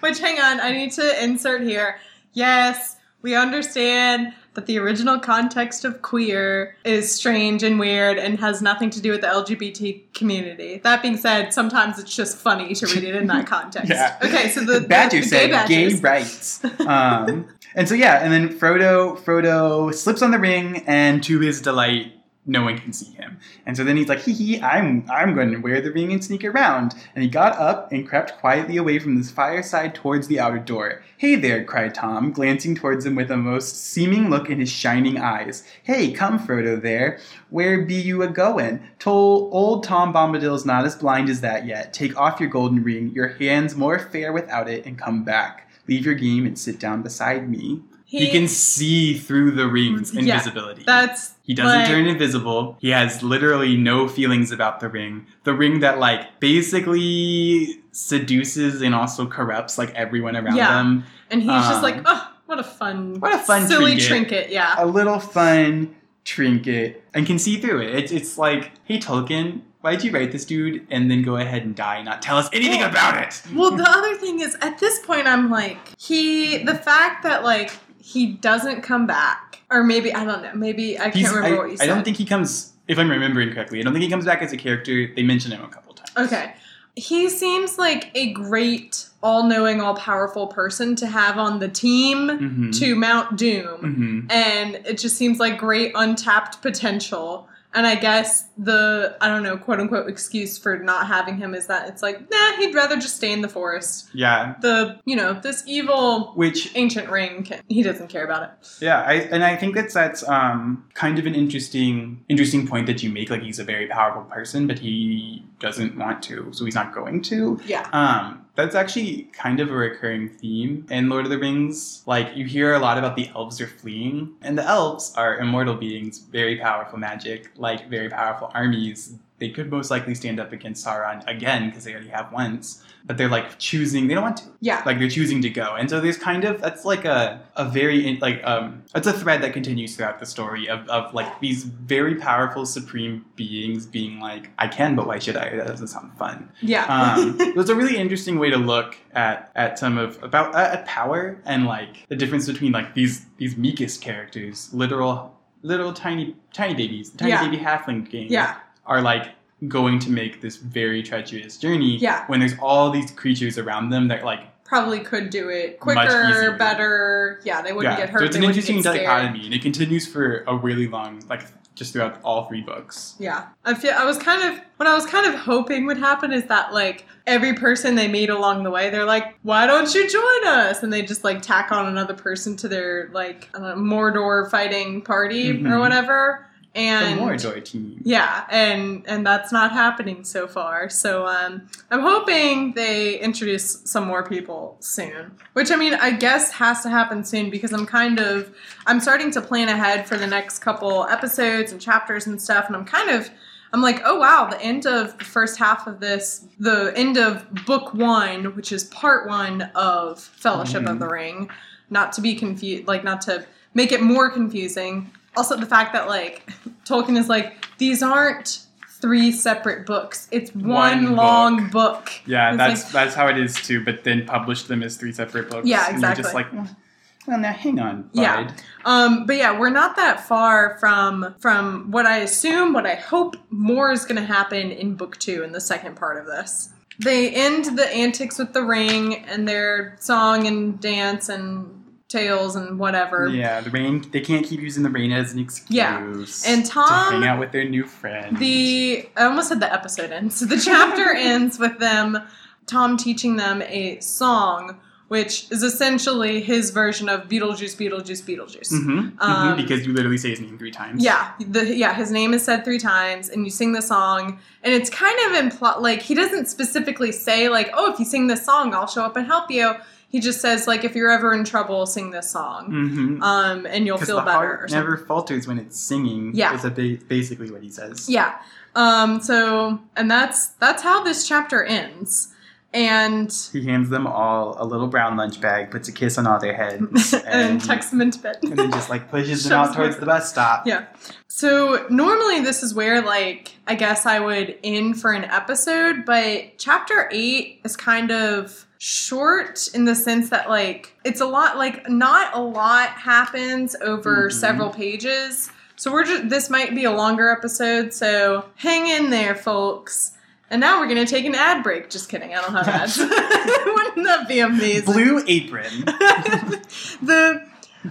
Which, hang on, I need to insert here. Yes, we understand that the original context of queer is strange and weird and has nothing to do with the LGBT community. That being said, sometimes it's just funny to read it in that context. Yeah. Okay, so the, Badger the, the said gay gay rights. Um, and so yeah, and then Frodo Frodo slips on the ring, and to his delight, no one can see him. And so then he's like, hee hee, I'm I'm going to wear the ring and sneak around. And he got up and crept quietly away from this fireside towards the outer door. Hey there, cried Tom, glancing towards him with a most seeming look in his shining eyes. Hey, come, Frodo, there. Where be you a goin'? Tol old Tom Bombadil's not as blind as that yet. Take off your golden ring, your hand's more fair without it, and come back. Leave your game and sit down beside me. He, can see through the ring's Yeah, invisibility. That's He doesn't like- turn invisible. He has literally no feelings about the ring. The ring that like basically seduces and also corrupts like everyone around Yeah. them. and he's just um, like, oh, what a fun, what a fun silly trinket. trinket. Yeah. A little fun trinket and can see through it. It's it's like, hey Tolkien, why'd you write this dude and then go ahead and die and not tell us anything Well- about it? Well, the other thing is, at this point, I'm like, he, the fact that, like, he doesn't come back, or maybe, I don't know, maybe, I can't remember I, what you said. I don't think he comes if I'm remembering correctly, I don't think he comes back as a character. They mention him a couple times. Okay. He seems like a great, all knowing, all powerful person to have on the team Mhm. to Mount Doom. hmm And it just seems like great untapped potential. And I guess the, I don't know, quote unquote excuse for not having him is that it's like, nah, he'd rather just stay in the forest. Yeah, The, you know, this evil which ancient ring, can, he doesn't care about it. Yeah, I, and I think that's that's um, kind of an interesting interesting point that you make. Like he's a very powerful person, but he doesn't want to, so he's not going to. Yeah. Um, that's actually kind of a recurring theme in Lord of the Rings. Like you hear a lot about the elves are fleeing, and the elves are immortal beings, very powerful magic, like very powerful armies. They could most likely stand up against Sauron again because they already have once, but they're like choosing. They don't want to Yeah. like they're choosing to go and so there's kind of that's like a, a very in- like um that's a thread that continues throughout the story of, of like these very powerful supreme beings being like i can but why should i that doesn't sound fun Yeah. um it was a really interesting way to look at at some of about at power and like the difference between like these these meekest characters literal little tiny tiny babies tiny Yeah. baby halfling game yeah. are like going to make this very treacherous journey Yeah. when there's all these creatures around them that like Probably could do it quicker, better. Yeah, they wouldn't yeah, get hurt. so it's an interesting dichotomy, and it continues for a really long, like just throughout all three books. Yeah. I feel I was kind of what I was kind of hoping would happen is that like every person they meet along the way, they're like, "Why don't you join us?" And they just like tack on another person to their like I Mordor fighting party or Mhm. whatever. And the Mordor team. yeah, and and that's not happening so far. So um, I'm hoping they introduce some more people soon. Which I mean, I guess has to happen soon because I'm kind of I'm starting to plan ahead for the next couple episodes and chapters and stuff, and I'm kind of I'm like, oh wow, the end of the first half of this, the end of book one, which is part one of Fellowship of Mhm. the Ring, not to be confused, like not to make it more confusing. Also, the fact that like Tolkien is like, these aren't three separate books; it's one, One long book. Yeah, that's like- that's how it is too. But then publish them as three separate books. Yeah, exactly. And you're just like, well, well, now hang on, Yeah. Um, but yeah, we're not that far from from what I assume, what I hope more is going to happen in book two in the second part of this. They end the antics with the ring and their song and dance and tales and whatever. Yeah, the rain. They can't keep using the rain as an excuse. Yeah. And Tom to hang out with their new friend. The I almost said the episode ends. The chapter ends with them, Tom teaching them a song, which is essentially his version of Beetlejuice, Beetlejuice, Beetlejuice. Mhm, mhm, Um, because you literally say his name three times. Yeah, the yeah, his name is said three times, and you sing the song, and it's kind of impl- like he doesn't specifically say like, oh, if you sing this song, I'll show up and help you. He just says like, if you're ever in trouble, sing this song, Mm-hmm. um, and you'll feel the better. Heart never falters when it's singing. Yeah. is a ba- basically what he says. Yeah. Um, so, and that's that's how this chapter ends, and He hands them all a little brown lunch bag, puts a kiss on all their heads, and, and, tucks them into bed. and then just like pushes them out towards the bus stop. Yeah. So normally this is where like I guess I would end for an episode, but chapter 8 is kind of short in the sense that like it's a lot like not a lot happens over Mhm. several pages. So we're just this might be a longer episode, so hang in there folks. And now we're going to take an ad break. Just kidding. I don't have ads. Wouldn't that be amazing? Blue apron. the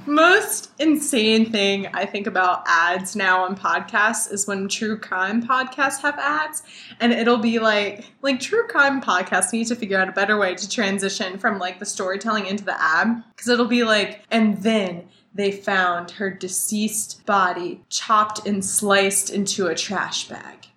most insane thing I think about ads now on podcasts is when true crime podcasts have ads, and it'll be like like true crime podcasts need to figure out a better way to transition from like the storytelling into the ad because it'll be like and then they found her deceased body chopped and sliced into a trash bag.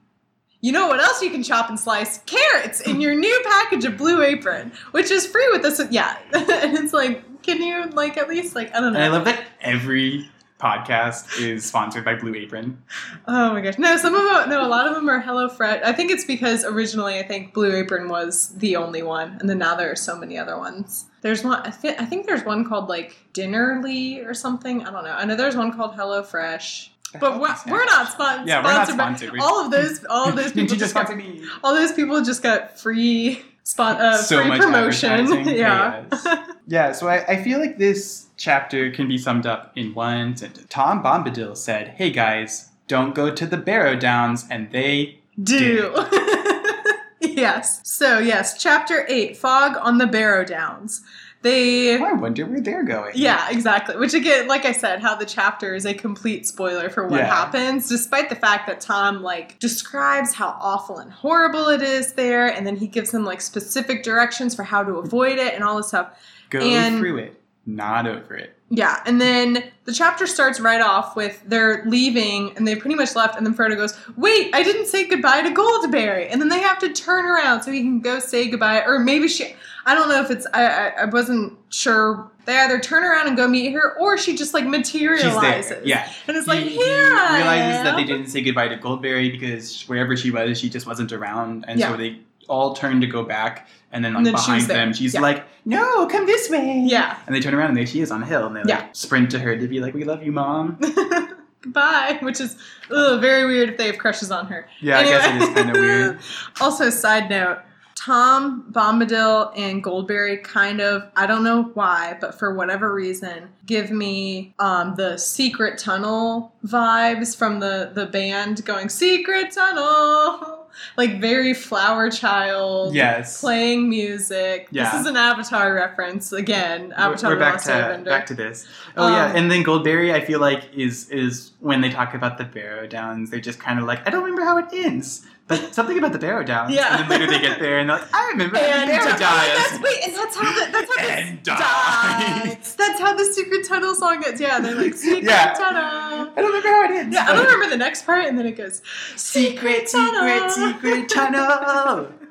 You know what else you can chop and slice? Carrots in your new package of Blue Apron, which is free with this. Yeah, and it's like, can you like at least like I don't know. And I love that every podcast is sponsored by Blue Apron. Oh my gosh, no, some of them, no, a lot of them are HelloFresh. I think it's because originally I think Blue Apron was the only one, and then now there are so many other ones. There's one, I, thi- I think there's one called like Dinnerly or something. I don't know. I know there's one called HelloFresh. But we're, we're not spon- Yeah, we're not sponsored. by- all of those, all of those people just got, me? all those people just got free spot, uh, so free much promotion. yeah. Yes. yeah, so I, I feel like this chapter can be summed up in one sentence. Tom Bombadil said, Hey guys, don't go to the Barrow Downs, and they Do. yes. So, yes, chapter 8 Fog on the Barrow Downs. They. I wonder where they're going. Yeah, exactly. Which, again, like I said, how the chapter is a complete spoiler for what Yeah. happens, despite the fact that Tom, like, describes how awful and horrible it is there, and then he gives them, like, specific directions for how to avoid it and all this stuff. Go And- through it, not over it. Yeah, and then the chapter starts right off with they're leaving and they pretty much left, and then Frodo goes, "Wait, I didn't say goodbye to Goldberry," and then they have to turn around so he can go say goodbye, or maybe she. I don't know if it's. I I, I wasn't sure. They either turn around and go meet her, or she just like materializes. Yeah. and it's He- like he, here realizes that they didn't say goodbye to Goldberry because wherever she was, she just wasn't around, and Yeah. so they all turn to go back, and then like And then behind there. them, she's Yeah. like, "No, come this way." Yeah. And they turn around and there she is on a hill, and they like Yeah. sprint to her to be like, "We love you, mom." Goodbye, which is ugh, very weird if they have crushes on her. Yeah, I guess it is kind of weird. also, side note Tom Bombadil and Goldberry kind of, I don't know why, but for whatever reason, give me um, the Secret Tunnel vibes from the, the band going, Secret Tunnel! like very flower child. Yes. Playing music. Yeah. This is an Avatar reference again. Avatar: We're The back to Airbender. back to this. Oh yeah, Um, and then Goldberry, I feel like is is when they talk about the Barrow Downs, they're just kind of like, I don't remember how it ends, but something about the Barrow Downs. Yeah. And then later they get there and they're like, I remember how the and Barrow uh, that's, dies. wait, and that's how the that's how the And dies. That's how the secret tunnel song gets. Yeah, they're like secret Yeah. tunnel. I don't remember how it ends. Yeah, I don't remember the next part, and then it goes Secret, secret, tunnel. secret tunnel.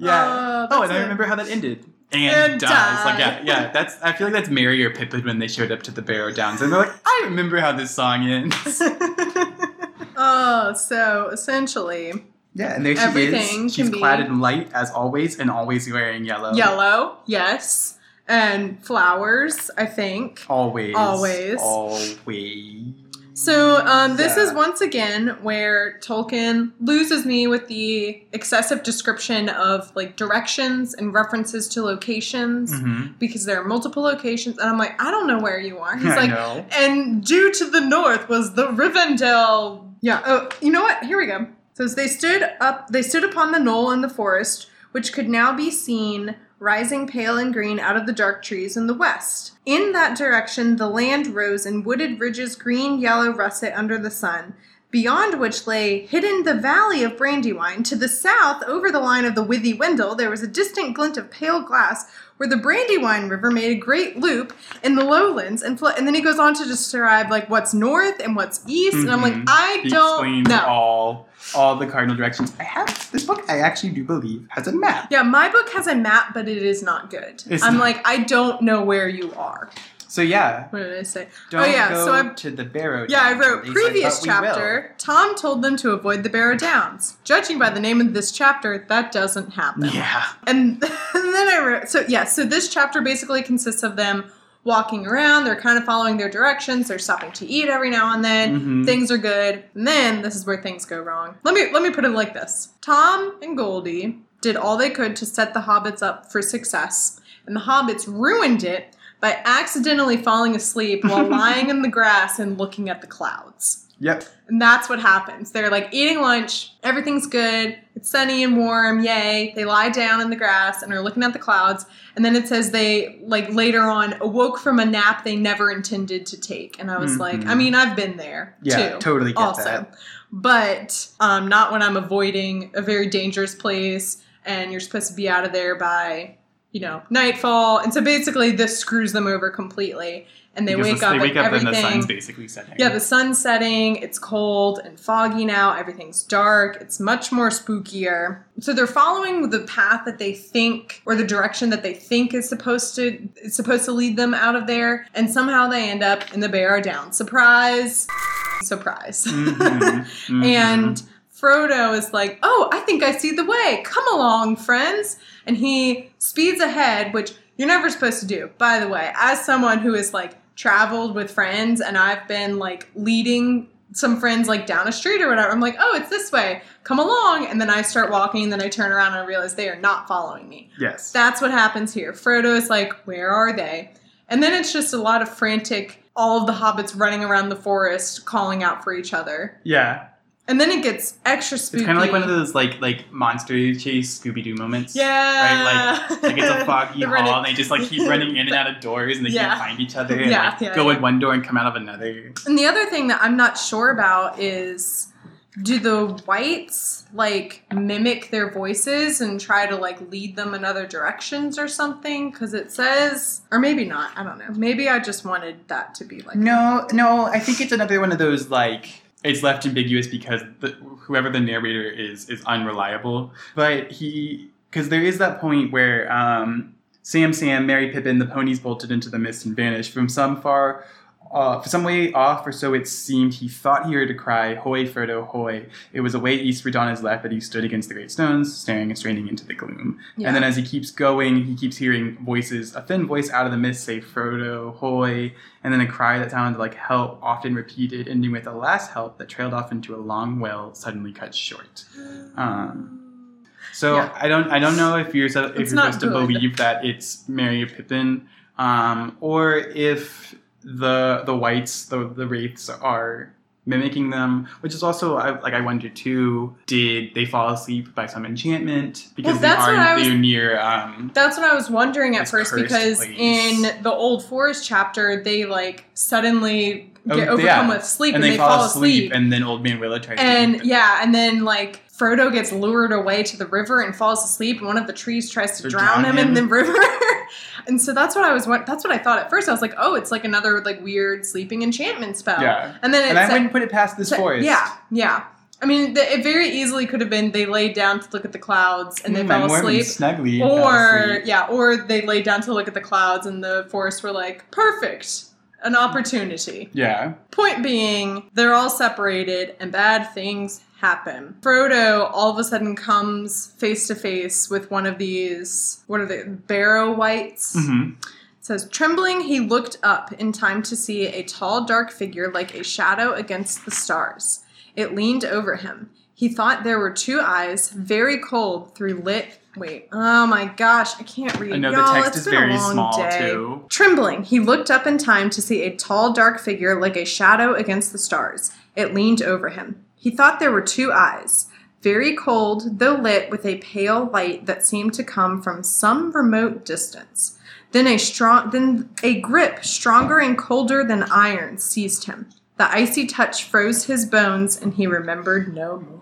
Yeah. Uh, oh, and I remember how that ended. And, And dies. Like yeah, yeah. That's I feel like that's Merry or Pippin when they showed up to the Barrow Downs, and they're like, I remember how this song ends. oh, so essentially, Yeah, and there she Everything is. She's be- clad in light as always, and always wearing yellow. yellow, yes, and flowers. I think. Always. Always. Always. So um, this is once again where Tolkien loses me with the excessive description of like directions and references to locations Mhm. because there are multiple locations, and I'm like, I don't know where you are. He's I like, know. and due to the north was the Rivendell. Yeah. Oh, you know what? Here we go. So as they stood up, they stood upon the knoll in the forest, which could now be seen rising pale and green out of the dark trees in the west. In that direction, the land rose in wooded ridges, green, yellow, russet under the sun. Beyond which lay hidden the valley of Brandywine. To the south, over the line of the Withywindle, there was a distant glint of pale glass where the Brandywine River made a great loop in the lowlands and and then he goes on to describe like what's north and what's east and I'm like Mhm. I He don't know. all all the cardinal directions. I have this book. I actually do believe has a map. Yeah, my book has a map, but it is not good. It's I'm not- like, I don't know where you are. So yeah, What did I say? don't oh yeah, go so I to the Barrow. yeah, I wrote previous "But chapter. Tom told them to avoid the Barrow Downs. Judging by the name of this chapter, that doesn't happen. Yeah. And, and then I wrote, so yeah, so this chapter basically consists of them walking around. They're kind of following their directions. They're stopping to eat every now and then. Mhm. Things are good. And then this is where things go wrong. Let me let me put it like this: Tom and Goldie did all they could to set the hobbits up for success, and the hobbits ruined it by accidentally falling asleep while lying in the grass and looking at the clouds. Yep. And that's what happens. They're like eating lunch, everything's good, it's sunny and warm, yay. They lie down in the grass and are looking at the clouds. And then it says they, like later on, awoke from a nap they never intended to take. And I was like, Mhm. I mean, I've been there Yeah. too. Totally get also. that. But um, not when I'm avoiding a very dangerous place and you're supposed to be out of there by, you know, nightfall. And so basically, this screws them over completely. And they Because wake up They wake and up and the sun's basically setting. Yeah, the sun's setting, it's cold and foggy now, everything's dark, it's much more spookier. So they're following the path that they think or the direction that they think is supposed to is supposed to lead them out of there, and somehow they end up in the Barrow Down. Surprise. Surprise. Mhm. Mhm. And Frodo is like, Oh, I think I see the way. Come along, friends. And he speeds ahead, which you're never supposed to do, by the way. As someone who has like traveled with friends and I've been like leading some friends like down a street or whatever, I'm like, Oh, it's this way. Come along. And then I start walking, and then I turn around and I realize they are not following me. yes. That's what happens here. Frodo is like, Where are they? And then it's just a lot of frantic, all of the hobbits running around the forest calling out for each other. yeah. And then it gets extra spooky. It's kind of like one of those like like monster chase Scooby Doo moments. Yeah. Right, like like it's a foggy They're hall, running- and they just like keep running in and out of doors, and they Yeah. can't find each other, and Yeah, like yeah, go yeah. in one door and come out of another. And the other thing that I'm not sure about is do the wights like mimic their voices and try to like lead them in other directions or something? Because it says, or maybe not. I don't know. Maybe I just wanted that to be like. No, no, I think it's another one of those like it's left ambiguous because the, whoever the narrator is is unreliable. But he, because there is that point where um, Sam, Sam, Merry Pippin, the ponies bolted into the mist and vanished from some far. Uh, some way off, or so it seemed, he thought he heard a cry, Hoy, Frodo, hoy. It was away eastward on his left that he stood against the great stones, staring and straining into the gloom. Yeah. And then as he keeps going, he keeps hearing voices, a thin voice out of the mist say, Frodo, hoy, and then a cry that sounded like help, often repeated, ending with a last help that trailed off into a long well, suddenly cut short. Um, So Yeah. I don't, I don't know if you're if It's you're supposed to believe that it's Merry of Pippin, um, or if the the wights, the the wraiths are mimicking them, which is also I, like I wonder too. Did they fall asleep by some enchantment because Well, that's they are was- near? Um, That's what I was wondering at first because place. in the Old Forest chapter, they like suddenly Oh, get yeah. overcome with sleep and and, they, fall, asleep, and, and then Old Man Willow tries to yeah, and then like Frodo gets lured away to the river and falls asleep, and one of the trees tries to drown, drown him, in the river. and so that's what I was. That's what I thought at first. I was like, oh, it's like another like weird sleeping enchantment spell. Yeah. and then and I wouldn't put it past this so- forest. Yeah, yeah. I mean, it very easily could have been they laid down to look at the clouds and they Mm, fell asleep. And fell Or asleep. yeah, or they laid down to look at the clouds and the forest were like, perfect, an opportunity. Yeah. Point being, they're all separated and bad things happen. Frodo all of a sudden comes face to face with one of these, what are they, barrow wights? hmm It says, trembling, he looked up in time to see a tall, dark figure like a shadow against the stars. It leaned over him. He thought there were two eyes, very cold, through lit. Wait, oh my gosh, I can't read. I know the Y'all, text it's is very long small day. too. Trembling, he looked up in time to see a tall, dark figure like a shadow against the stars. It leaned over him. He thought there were two eyes, very cold, though lit with a pale light that seemed to come from some remote distance. Then a strong, then a grip stronger and colder than iron seized him. The icy touch froze his bones, and he remembered no more.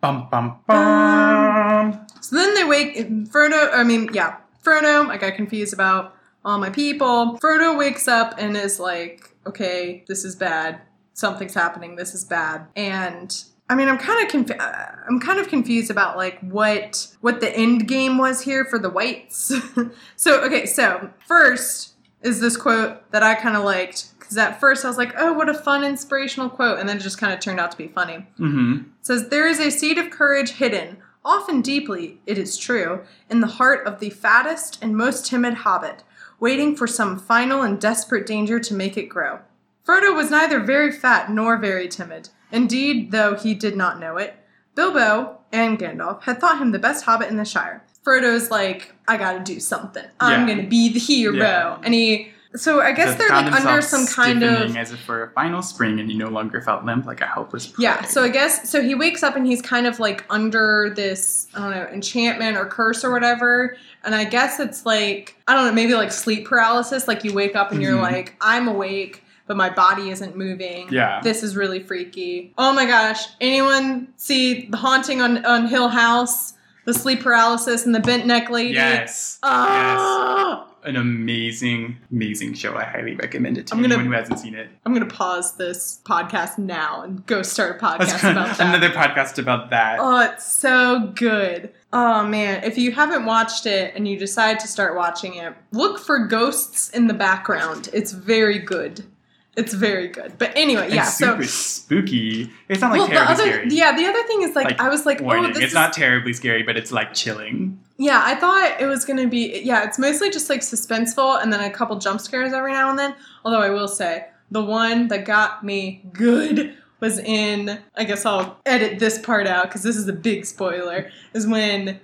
Bum bum bum. So then they wake Frodo. I mean, yeah, Frodo. I got confused about all my people. Frodo wakes up and is like, "Okay, this is bad. Something's happening. This is bad." And I mean, I'm kind of conf- uh, I'm kind of confused about like what what the end game was here for the wights. so okay, so first is this quote that I kind of liked because at first I was like, "Oh, what a fun inspirational quote," and then it just kind of turned out to be funny hmm says there is a seed of courage hidden, often deeply, it is true, in the heart of the fattest and most timid hobbit, waiting for some final and desperate danger to make it grow. Frodo was neither very fat nor very timid. Indeed, though he did not know it, Bilbo and Gandalf had thought him the best hobbit in the Shire. Frodo's like, I gotta do something. I'm Yeah. gonna be the hero. Yeah. And he so I guess So they're like under some kind of as if for a final spring, and you no longer felt limp like a helpless. Prey. Yeah, so I guess so he wakes up and he's kind of like under this, I don't know, enchantment or curse or whatever. And I guess it's like, I don't know, maybe like sleep paralysis. Like you wake up and you're Mhm. like, I'm awake, but my body isn't moving. Yeah. This is really freaky. Oh my gosh. Anyone see the haunting on, on Hill House? The sleep paralysis and the bent neck lady? Yes. Ah! An amazing, amazing show. I highly recommend it to I'm gonna- anyone who hasn't seen it. I'm going to pause this podcast now and go start a podcast about that. another podcast about that. Oh, it's so good. Oh man, if you haven't watched it and you decide to start watching it, look for ghosts in the background. It's very good. It's very good. But anyway, yeah. So super spooky. It's not like well, the terribly other scary. yeah, the other thing is like, Like, I was like, oh, Warning. oh, this it's is not terribly scary, but it's like chilling. yeah. I thought it was gonna be yeah. It's mostly just like suspenseful and then a couple jump scares every now and then. Although I will say the one that got me good was in. I guess I'll edit this part out because this is a big spoiler. Is when.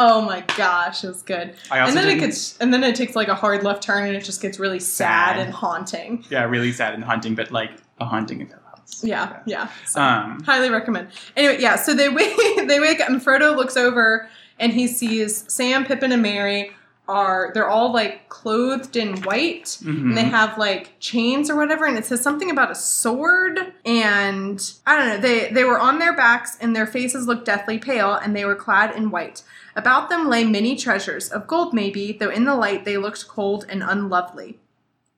Oh my gosh, it was good. I also and then it gets, and then it takes like a hard left turn, and it just gets really sad, Sad. and haunting. yeah, really sad and haunting, but like a haunting of Hill House. Yeah, yeah. So, Um, highly recommend. Anyway, yeah. So they wake, they wake up, and Frodo looks over, and he sees Sam, Pippin, and Merry are they're all like clothed in white, mhm. and they have like chains or whatever, and it says something about a sword, and I don't know. They they were on their backs, and their faces looked deathly pale, and they were clad in white. About them lay many treasures, of gold maybe, though in the light they looked cold and unlovely.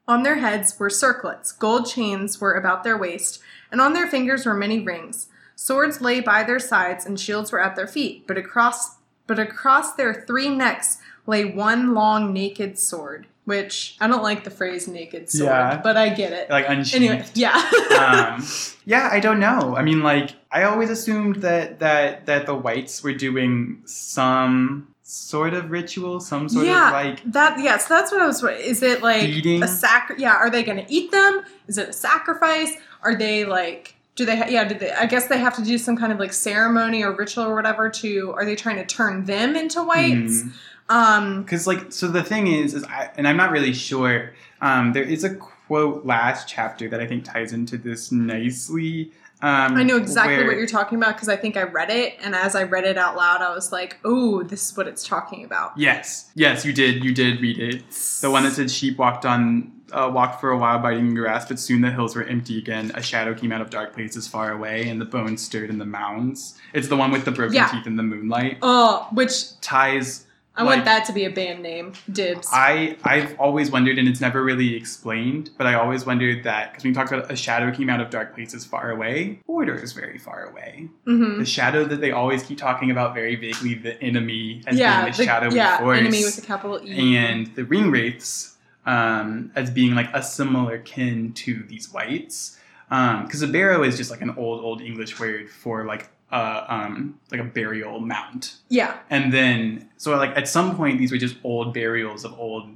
On their heads were circlets, gold chains were about their waist, and on their fingers were many rings. Swords lay by their sides, and shields were at their feet, but across but across their three necks lay one long naked sword. Which I don't like the phrase naked sword, Yeah. but I get it. like unsheathed. Anyway, yeah. um, yeah, I don't know. I mean, like, I always assumed that that that the wights were doing some sort of ritual, some sort Yeah. of like That yes, that's what I was. Is it like Eating? a sac? Yeah, are they going to eat them? Is it a sacrifice? Are they like? Do they? Ha- yeah, do they? I guess they have to do some kind of like ceremony or ritual or whatever. To are they trying to turn them into wights? hmm. Um, because like so the thing is is I, and i'm not really sure um there is a quote last chapter that I think ties into this nicely. Um, I know exactly where- what you're talking about because I think I read it, and as I read it out loud, I was like, "Oh, this is what it's talking about." Yes, yes, you did. You did read it. The one that said sheep walked on, uh, walked for a while biting grass, but soon the hills were empty again. A shadow came out of dark places far away, and the bones stirred in the mounds. It's the one with the broken Yeah. teeth in the moonlight. Oh, which Ties. I like, want that to be a band name. Dibs. I I've always wondered, and it's never really explained, but I always wondered that because we talked about a shadow came out of dark places far away. Mordor is very far away. hmm The shadow that they always keep talking about very vaguely, the enemy as Yeah, being the, the, shadow yeah, force. enemy with a capital E. and the ring wraiths um, as being like a similar kin to these wights because a barrow is just like an old old english word for like a um, like a burial mound. Yeah, and then so like at some point these were just old burials of old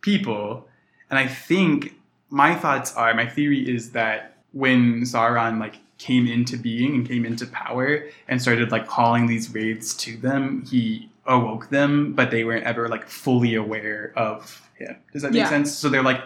people. And i think my thoughts are my theory is that when sauron like came into being and came into power and started like calling these wraiths to them he awoke them but they weren't ever like fully aware of him. Does that make Yeah. sense? So they're like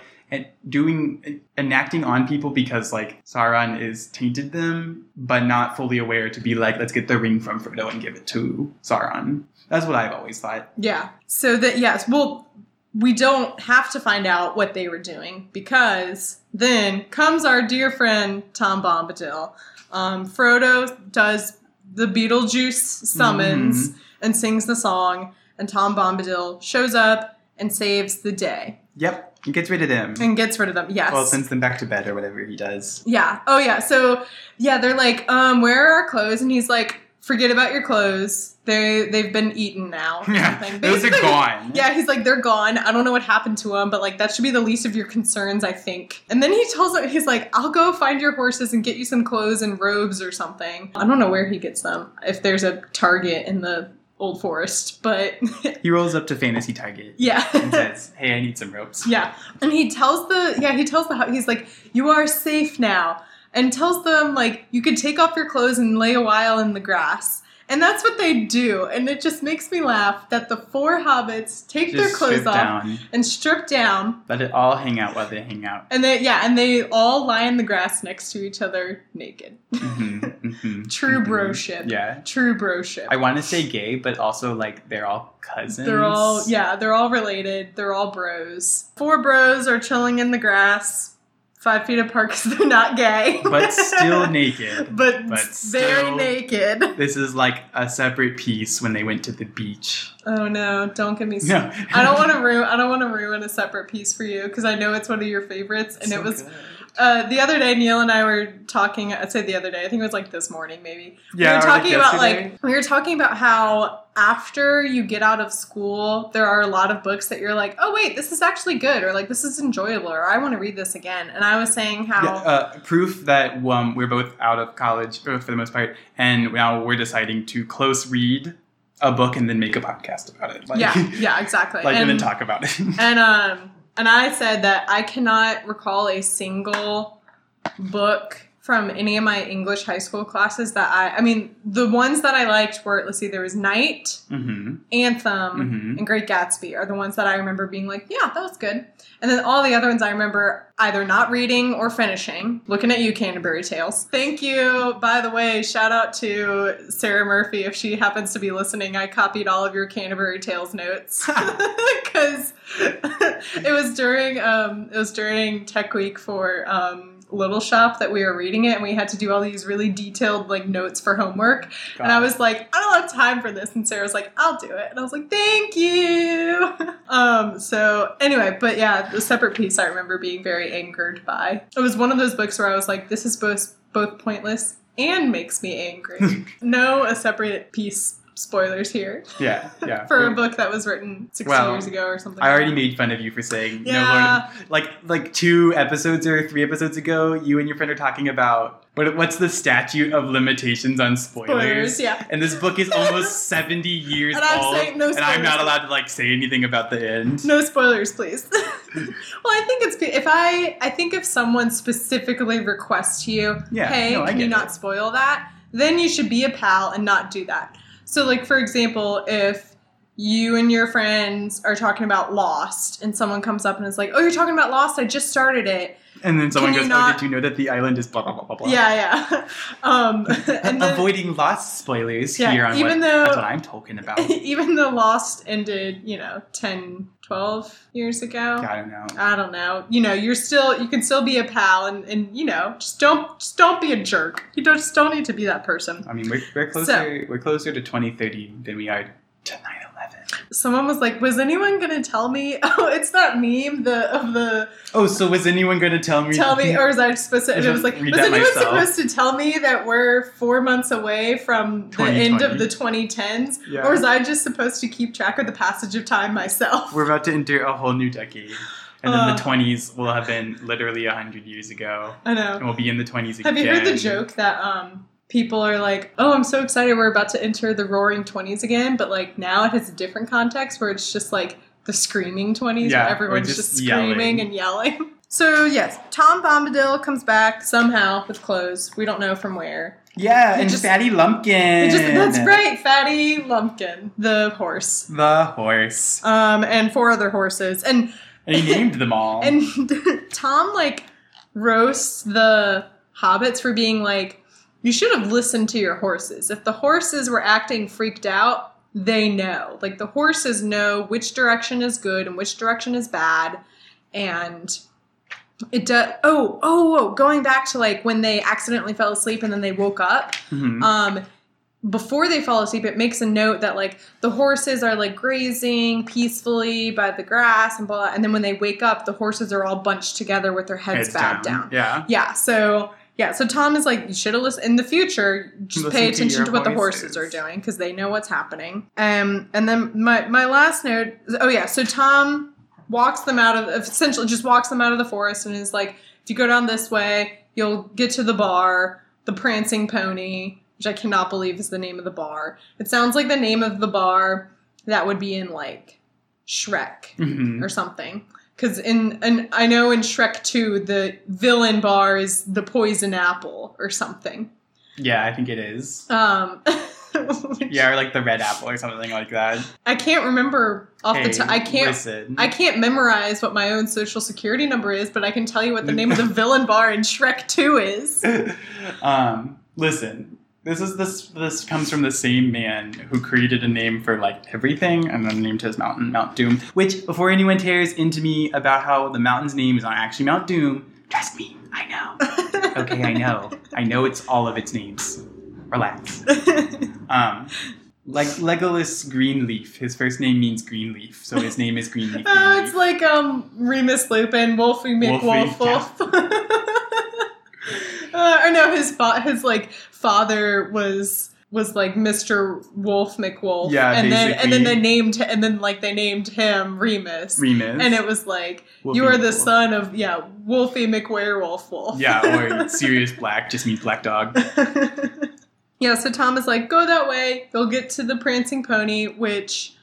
doing enacting on people because like Sauron is tainted them, but not fully aware to be like, let's get the ring from Frodo and give it to Sauron. That's what I've always thought. yeah. So that yes, well, we don't have to find out what they were doing because then comes our dear friend Tom Bombadil. Um, Frodo does the Beetlejuice summons and sings the song, and Tom Bombadil shows up and saves the day Yep, he gets rid of them. and gets rid of them. Yes. Well, sends them back to bed or whatever he does. Yeah. Oh yeah. So yeah, they're like, um, where are our clothes? And he's like, forget about your clothes. They they've been eaten now. Yeah, those are gone. Yeah, he's like, they're gone. I don't know what happened to them, but like that should be the least of your concerns, I think. And then he tells him, he's like, I'll go find your horses and get you some clothes and robes or something. I don't know where he gets them. If there's a Target in the old forest, but He rolls up to Fantasy Target yeah. and says, "Hey, I need some ropes." Yeah, and he tells the yeah he tells the he's like you are safe now, and tells them like you could take off your clothes and lay a while in the grass, and that's what they do, and it just makes me laugh that the four hobbits take their clothes off down. and strip down, Let it all hang out while they hang out. and they yeah, and they all lie in the grass next to each other naked. hmm hmm True broship. Yeah. True broship. I want to say gay, but also like they're all cousins. They're all yeah, they're all related. They're all bros. Four bros are chilling in the grass, five feet apart because they're not gay, but still naked. but, but very still- naked. This is like a Separate Peace when they went to the beach. Oh no! Don't get me. No. I don't want to ruin. I don't want to ruin a Separate Peace for you because I know it's one of your favorites, and So it was good. Uh, the other day. Neil and I were talking. I'd say the other day. I think it was like this morning, maybe. Yeah, we were like, talking about yesterday. like we were talking about how after you get out of school, there are a lot of books that you're like, oh wait, this is actually good, or like this is enjoyable, or I want to read this again. And I was saying how Yeah, uh, proof that um, we're both out of college for the most part, and now we're deciding to close read a book and then make a podcast about it. Like, yeah, yeah, exactly. like and, and, then talk about it. and um and I said that I cannot recall a single book from any of my English high school classes that I I mean the ones that I liked were let's see there was Night, hmm Anthem, hmm and Great Gatsby are the ones that I remember being like, yeah, that was good. And then all the other ones I remember either not reading or finishing. Looking at you, Canterbury Tales. Thank you. By the way, shout out to Sarah Murphy if she happens to be listening. I copied all of your Canterbury Tales notes because it was during um, it was during Tech Week for um, Little Shop that we were reading it, and we had to do all these really detailed like notes for homework. And I was like, I don't have time for this. And Sarah was like, I'll do it. And I was like, thank you. um, so anyway, but yeah, the Separate Peace I remember being very angered by. It was one of those books where I was like, this is both both pointless and makes me angry. no a Separate Peace spoilers here. yeah, yeah. For a book that was written 60 Well, years ago or something. I already made fun of you for saying no Yeah. Lord. Like like two episodes or three episodes ago, you and your friend are talking about what what's the statute of limitations on spoilers? Spoilers, yeah. And this book is almost seventy years And I'm old, saying no and I'm not spoilers. allowed to like say anything about the end. No spoilers, please. well, I think it's if I I think if someone specifically requests you, Yeah, hey, no, can you get not it. spoil that? Then you should be a pal and not do that. So, like for example, if you and your friends are talking about Lost, and someone comes up and is like, "Oh, you're talking about Lost? I just started it." And then someone Can goes, you "Oh, did you know that the island is blah blah blah blah blah." Yeah, yeah. Um, and then, Avoiding lost spoilers Yeah, here on even what, though- that's what I'm talking about. even though Lost ended, you know, 10, 12 years ago. I don't know. I don't know. You know, you're still you can still be a pal and, and you know, just don't just don't be a jerk. You don't just don't need to be that person. I mean, we're, we're closer we're closer to 2030 than we are to 9/11. Someone was like, "Was anyone gonna tell me?" Oh, it's that meme the of the Oh, so was anyone going to tell me? tell me, or was I supposed to? And it was like, was anyone myself. supposed to tell me that we're four months away from the end of the 2010s, Yeah. or was I just supposed to keep track of the passage of time myself? We're about to enter a whole new decade, and then Uh. the 20s will have been literally hundred years ago, I know. and we'll be in the 20s again. Have you heard the joke that um people are like, "Oh, I'm so excited we're about to enter the roaring 20s again," but like now it has a different context where it's just like the screaming 20s Yeah, where everyone's just just, screaming yelling. and yelling. So, yes, Tom Bombadil comes back somehow with clothes. We don't know from where. Yeah, It and just- Fatty Lumpkin. It just that's right, Fatty Lumpkin, the horse. The horse, Um and four other horses. And and he named them all. And Tom like roasts the hobbits for being like, you should have listened to your horses. If the horses were acting freaked out, they know. Like the horses know which direction is good and which direction is bad. And it does. Oh, oh, oh, going back to like when they accidentally fell asleep and then they woke up Mhm. um before they fall asleep it makes a note that like the horses are like grazing peacefully by the grass and blah and then when they wake up the horses are all bunched together with their heads, Heads bowed down. Yeah. yeah so yeah so tom is like you should have listened in the future just Listen pay attention your to, what the horses are doing because they know what's happening. Um and then my my last note oh yeah so tom walks them out of essentially just walks them out of the forest and is like if you go down this way you'll get to the bar the prancing pony which i cannot believe is the name of the bar. It sounds like the name of the bar that would be in like shrek Mhm. or something because in and i know in shrek 2 the villain bar is the poison apple or something Yeah, I think it is. um Yeah, or like the red apple or something like that. i can't remember off the top i can't listen. I can't memorize what my own social security number is, but I can tell you what the name of the villain bar in Shrek 2 is. um, listen, this is this this comes from the same man who created a name for like everything and then named his mountain Mount Doom. Which, before anyone tears into me about how the mountain's name is not actually Mount Doom, trust me, I know. Okay, I know. I know it's all of its names. Relax. Um, like Legolas Greenleaf. His first name means Greenleaf, so his name is Greenleaf. Oh, it's like um Remus Lupin, Wolfie McWolf Wolfie, Wolf. uh, or no, his fa- his like father was was like Mr. Wolf McWolf. Yeah, and then and then they named and then like they named him Remus. Remus. And it was like Wolfie you are the McWolf. son of yeah Wolfie McWerewolf Wolf. Yeah, or Sirius Black just means black dog. yeah, so Tom is like, go that way, you'll get to the Prancing Pony, which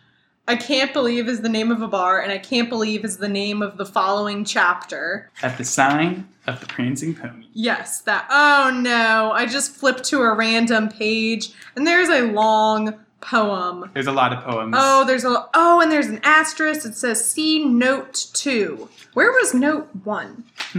I can't believe is the name of a bar, and I can't believe is the name of the following chapter. At the sign of the prancing pony. Yes, that. Oh no, I just flipped to a random page, and there's a long poem. There's a lot of poems. Oh, there's a. Oh, and there's an asterisk. It says, see note two. Where was note one?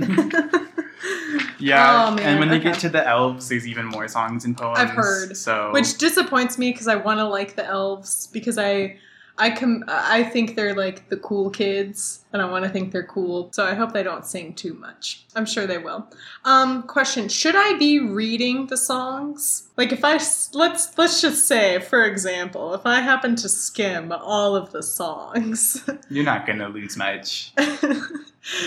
yeah. oh, man, and when they get to the elves, there's even more songs and poems. I've heard. So Which disappoints me because I want to like the elves because I I com- I think they're like the cool kids and I want to think they're cool. So I hope they don't sing too much. I'm sure they will. Um question, should I be reading the songs? Like if I let's let's just say for example, if I happen to skim all of the songs you're not gonna lose much.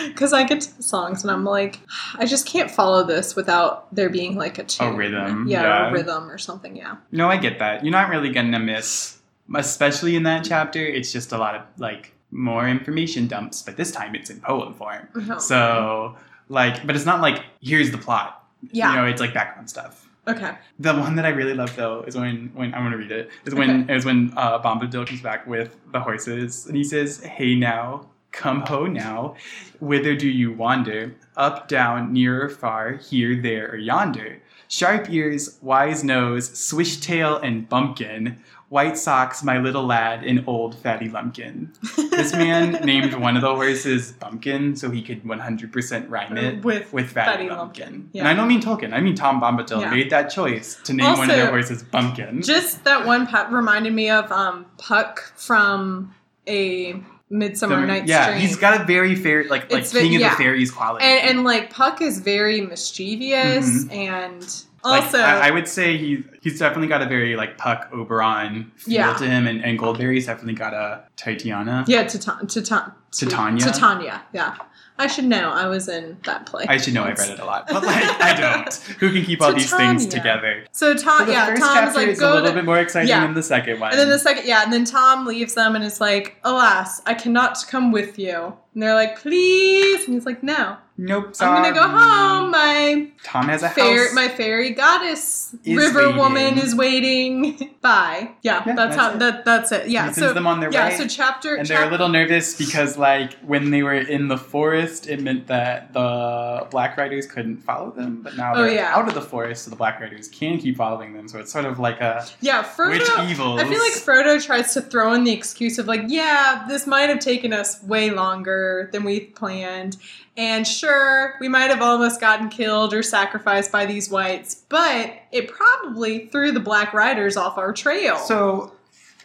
Because I get to the songs and I'm like, I just can't follow this without there being like a tune. rhythm, Yeah, yeah. a rhythm or something, yeah. No, I get that. You're not really gonna miss, especially in that chapter. It's just a lot of like more information dumps, but this time it's in poem form. Oh. So like, but it's not like here's the plot. Yeah. You know, it's like background stuff. Okay. The one that I really love though is when when I'm gonna read it is when Okay. is when uh, Bombadil comes back with the horses and he says, "Hey now, come ho now, whither do you wander? Up, down, near or far, here, there, or yonder? Sharp ears, wise nose, swish tail, and bumpkin. White Socks, My Little Lad, and Old Fatty Lumpkin. This man named one of the horses Bumpkin so he could 100% rhyme it With with Fatty, Fatty Lumpkin. Lumpkin, And I don't mean Tolkien, I mean Tom Bombadil Yeah. made that choice to name one of their horses Bumpkin. Just that one pet reminded me of um, Puck from a Midsummer Summer- Night's yeah, Dream. he's got a very fairy, like, like It's King of the Fairies quality. and, and like Puck is very mischievous and Mm-hmm. Like, I, I would say he he's definitely got a very like Puck Oberon feel Yeah. to him, and, and Goldberry's definitely got a Titiana. yeah Titan Titan Titania? Titania yeah I should know I was in that play I should know I've read it a lot, but like I don't. Who can keep all these things together? so Tom So the yeah first Tom's chapter like is a little to, bit more exciting yeah. than the second one. and then the second yeah and then Tom leaves them and is like alas I cannot come with you and they're like please and he's like no nope, I'm gonna go home my Tom has a Fair, house. my fairy goddess Is river waiting. woman is waiting. Bye. Yeah, Yeah, that's, that's how it. that that's it. Yeah, he so them on their yeah, way. so chapter and chap- they're a little nervous because, like, when they were in the forest, it meant that the Black Riders couldn't follow them. But now Oh, they're yeah. out of the forest, so the Black Riders can keep following them. So it's sort of like a yeah. Frodo. which evils? I feel like Frodo tries to throw in the excuse of like, yeah, this might have taken us way longer than we planned. And sure, we might have almost gotten killed or sacrificed by these wights, but it probably threw the Black Riders off our trail. so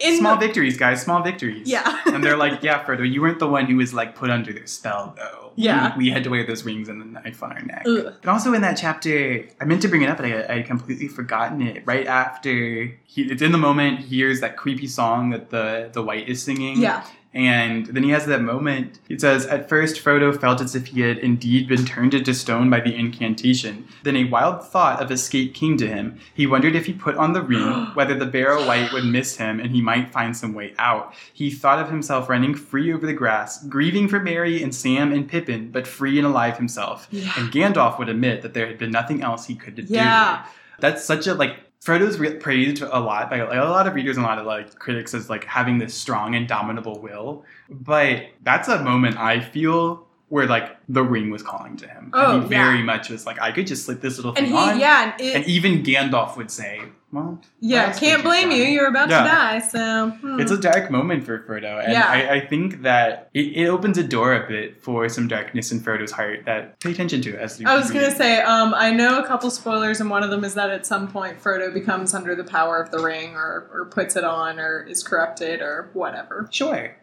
in small the, victories, guys. Small victories. yeah, and they're like, "Yeah, Frodo, you weren't the one who was like put under their spell, though. Yeah. we, we had to wear those rings and the knife on our neck." Ugh. But also in that chapter, I meant to bring it up, but I, completely forgotten it. Right after he, it's in the moment, he hears that creepy song that the the wight is singing. yeah, And then he has that moment. He says, At first, Frodo felt as if he had indeed been turned into stone by the incantation. Then a wild thought of escape came to him. He wondered if he put on the ring, whether the Barrow-wight would miss him and he might find some way out. He thought of himself running free over the grass, grieving for Merry and Sam and Pippin, but free and alive himself. Yeah. And Gandalf would admit that there had been nothing else he could do. That's such a like Frodo's re- praised a lot by like, a lot of readers and a lot of like critics as like having this strong indomitable will, but that's a moment I feel where like the ring was calling to him. Oh, and he oh, yeah. very much was like, I could just slip this little and thing he on. yeah, and it, And even Gandalf would say, "Well, Yeah, can't blame you. You're about Yeah. to die, so hmm. It's a dark moment for Frodo, and Yeah. I, I think that it, it opens a door a bit for some darkness in Frodo's heart that pay attention to as you I was read gonna say, um, I know a couple spoilers, and one of them is that at some point Frodo becomes under the power of the ring, or or puts it on, or is corrupted, or whatever. Sure.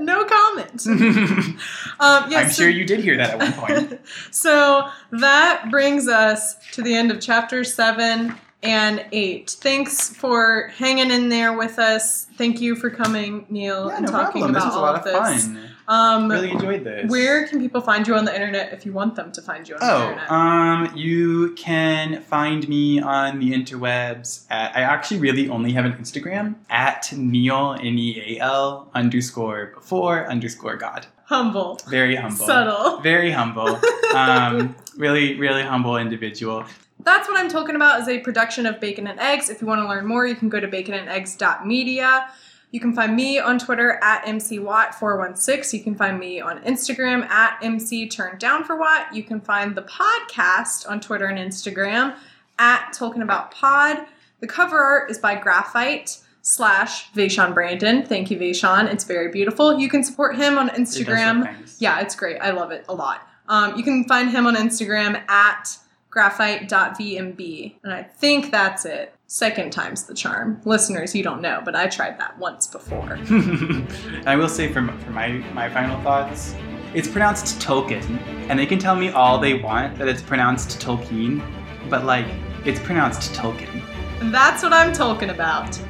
no comment. Um, yeah, I'm so- sure you did hear that at one point. so that brings us to the end of chapter seven and eight. Thanks for hanging in there with us. Thank you for coming, Neil, yeah, and no talking problem. about This was a all lot of this. fun. Um, really enjoyed this. Where can people find you on the internet if you want them to find you on the Oh, internet? um, you can find me on the interwebs at. I actually really only have an Instagram at Neil N E A L underscore before underscore God. Humble, Very humble. subtle. Very humble. Um, really, really humble individual. That's what I'm talking about is a production of Bacon and Eggs. If you want to learn more, you can go to baconandeggs.media. You can find me on Twitter at MCWatt416. You can find me on Instagram at MC Turned Down for Watt. You can find the podcast on Twitter and Instagram at Talking About Pod. The cover art is by Graphite slash Vaishon Brandon. Thank you, Vaishon. It's very beautiful. You can support him on It Instagram. nice. Yeah, it's great. I love it a lot. Um, you can find him on Instagram at graphite.vmb. And I think that's it. Second time's the charm. Listeners, you don't know, but I tried that once before. I will say for, for my, my final thoughts, it's pronounced Tolkien, and they can tell me all they want that it's pronounced Tolkien, but like, it's pronounced Tolkien. That's what I'm talking about.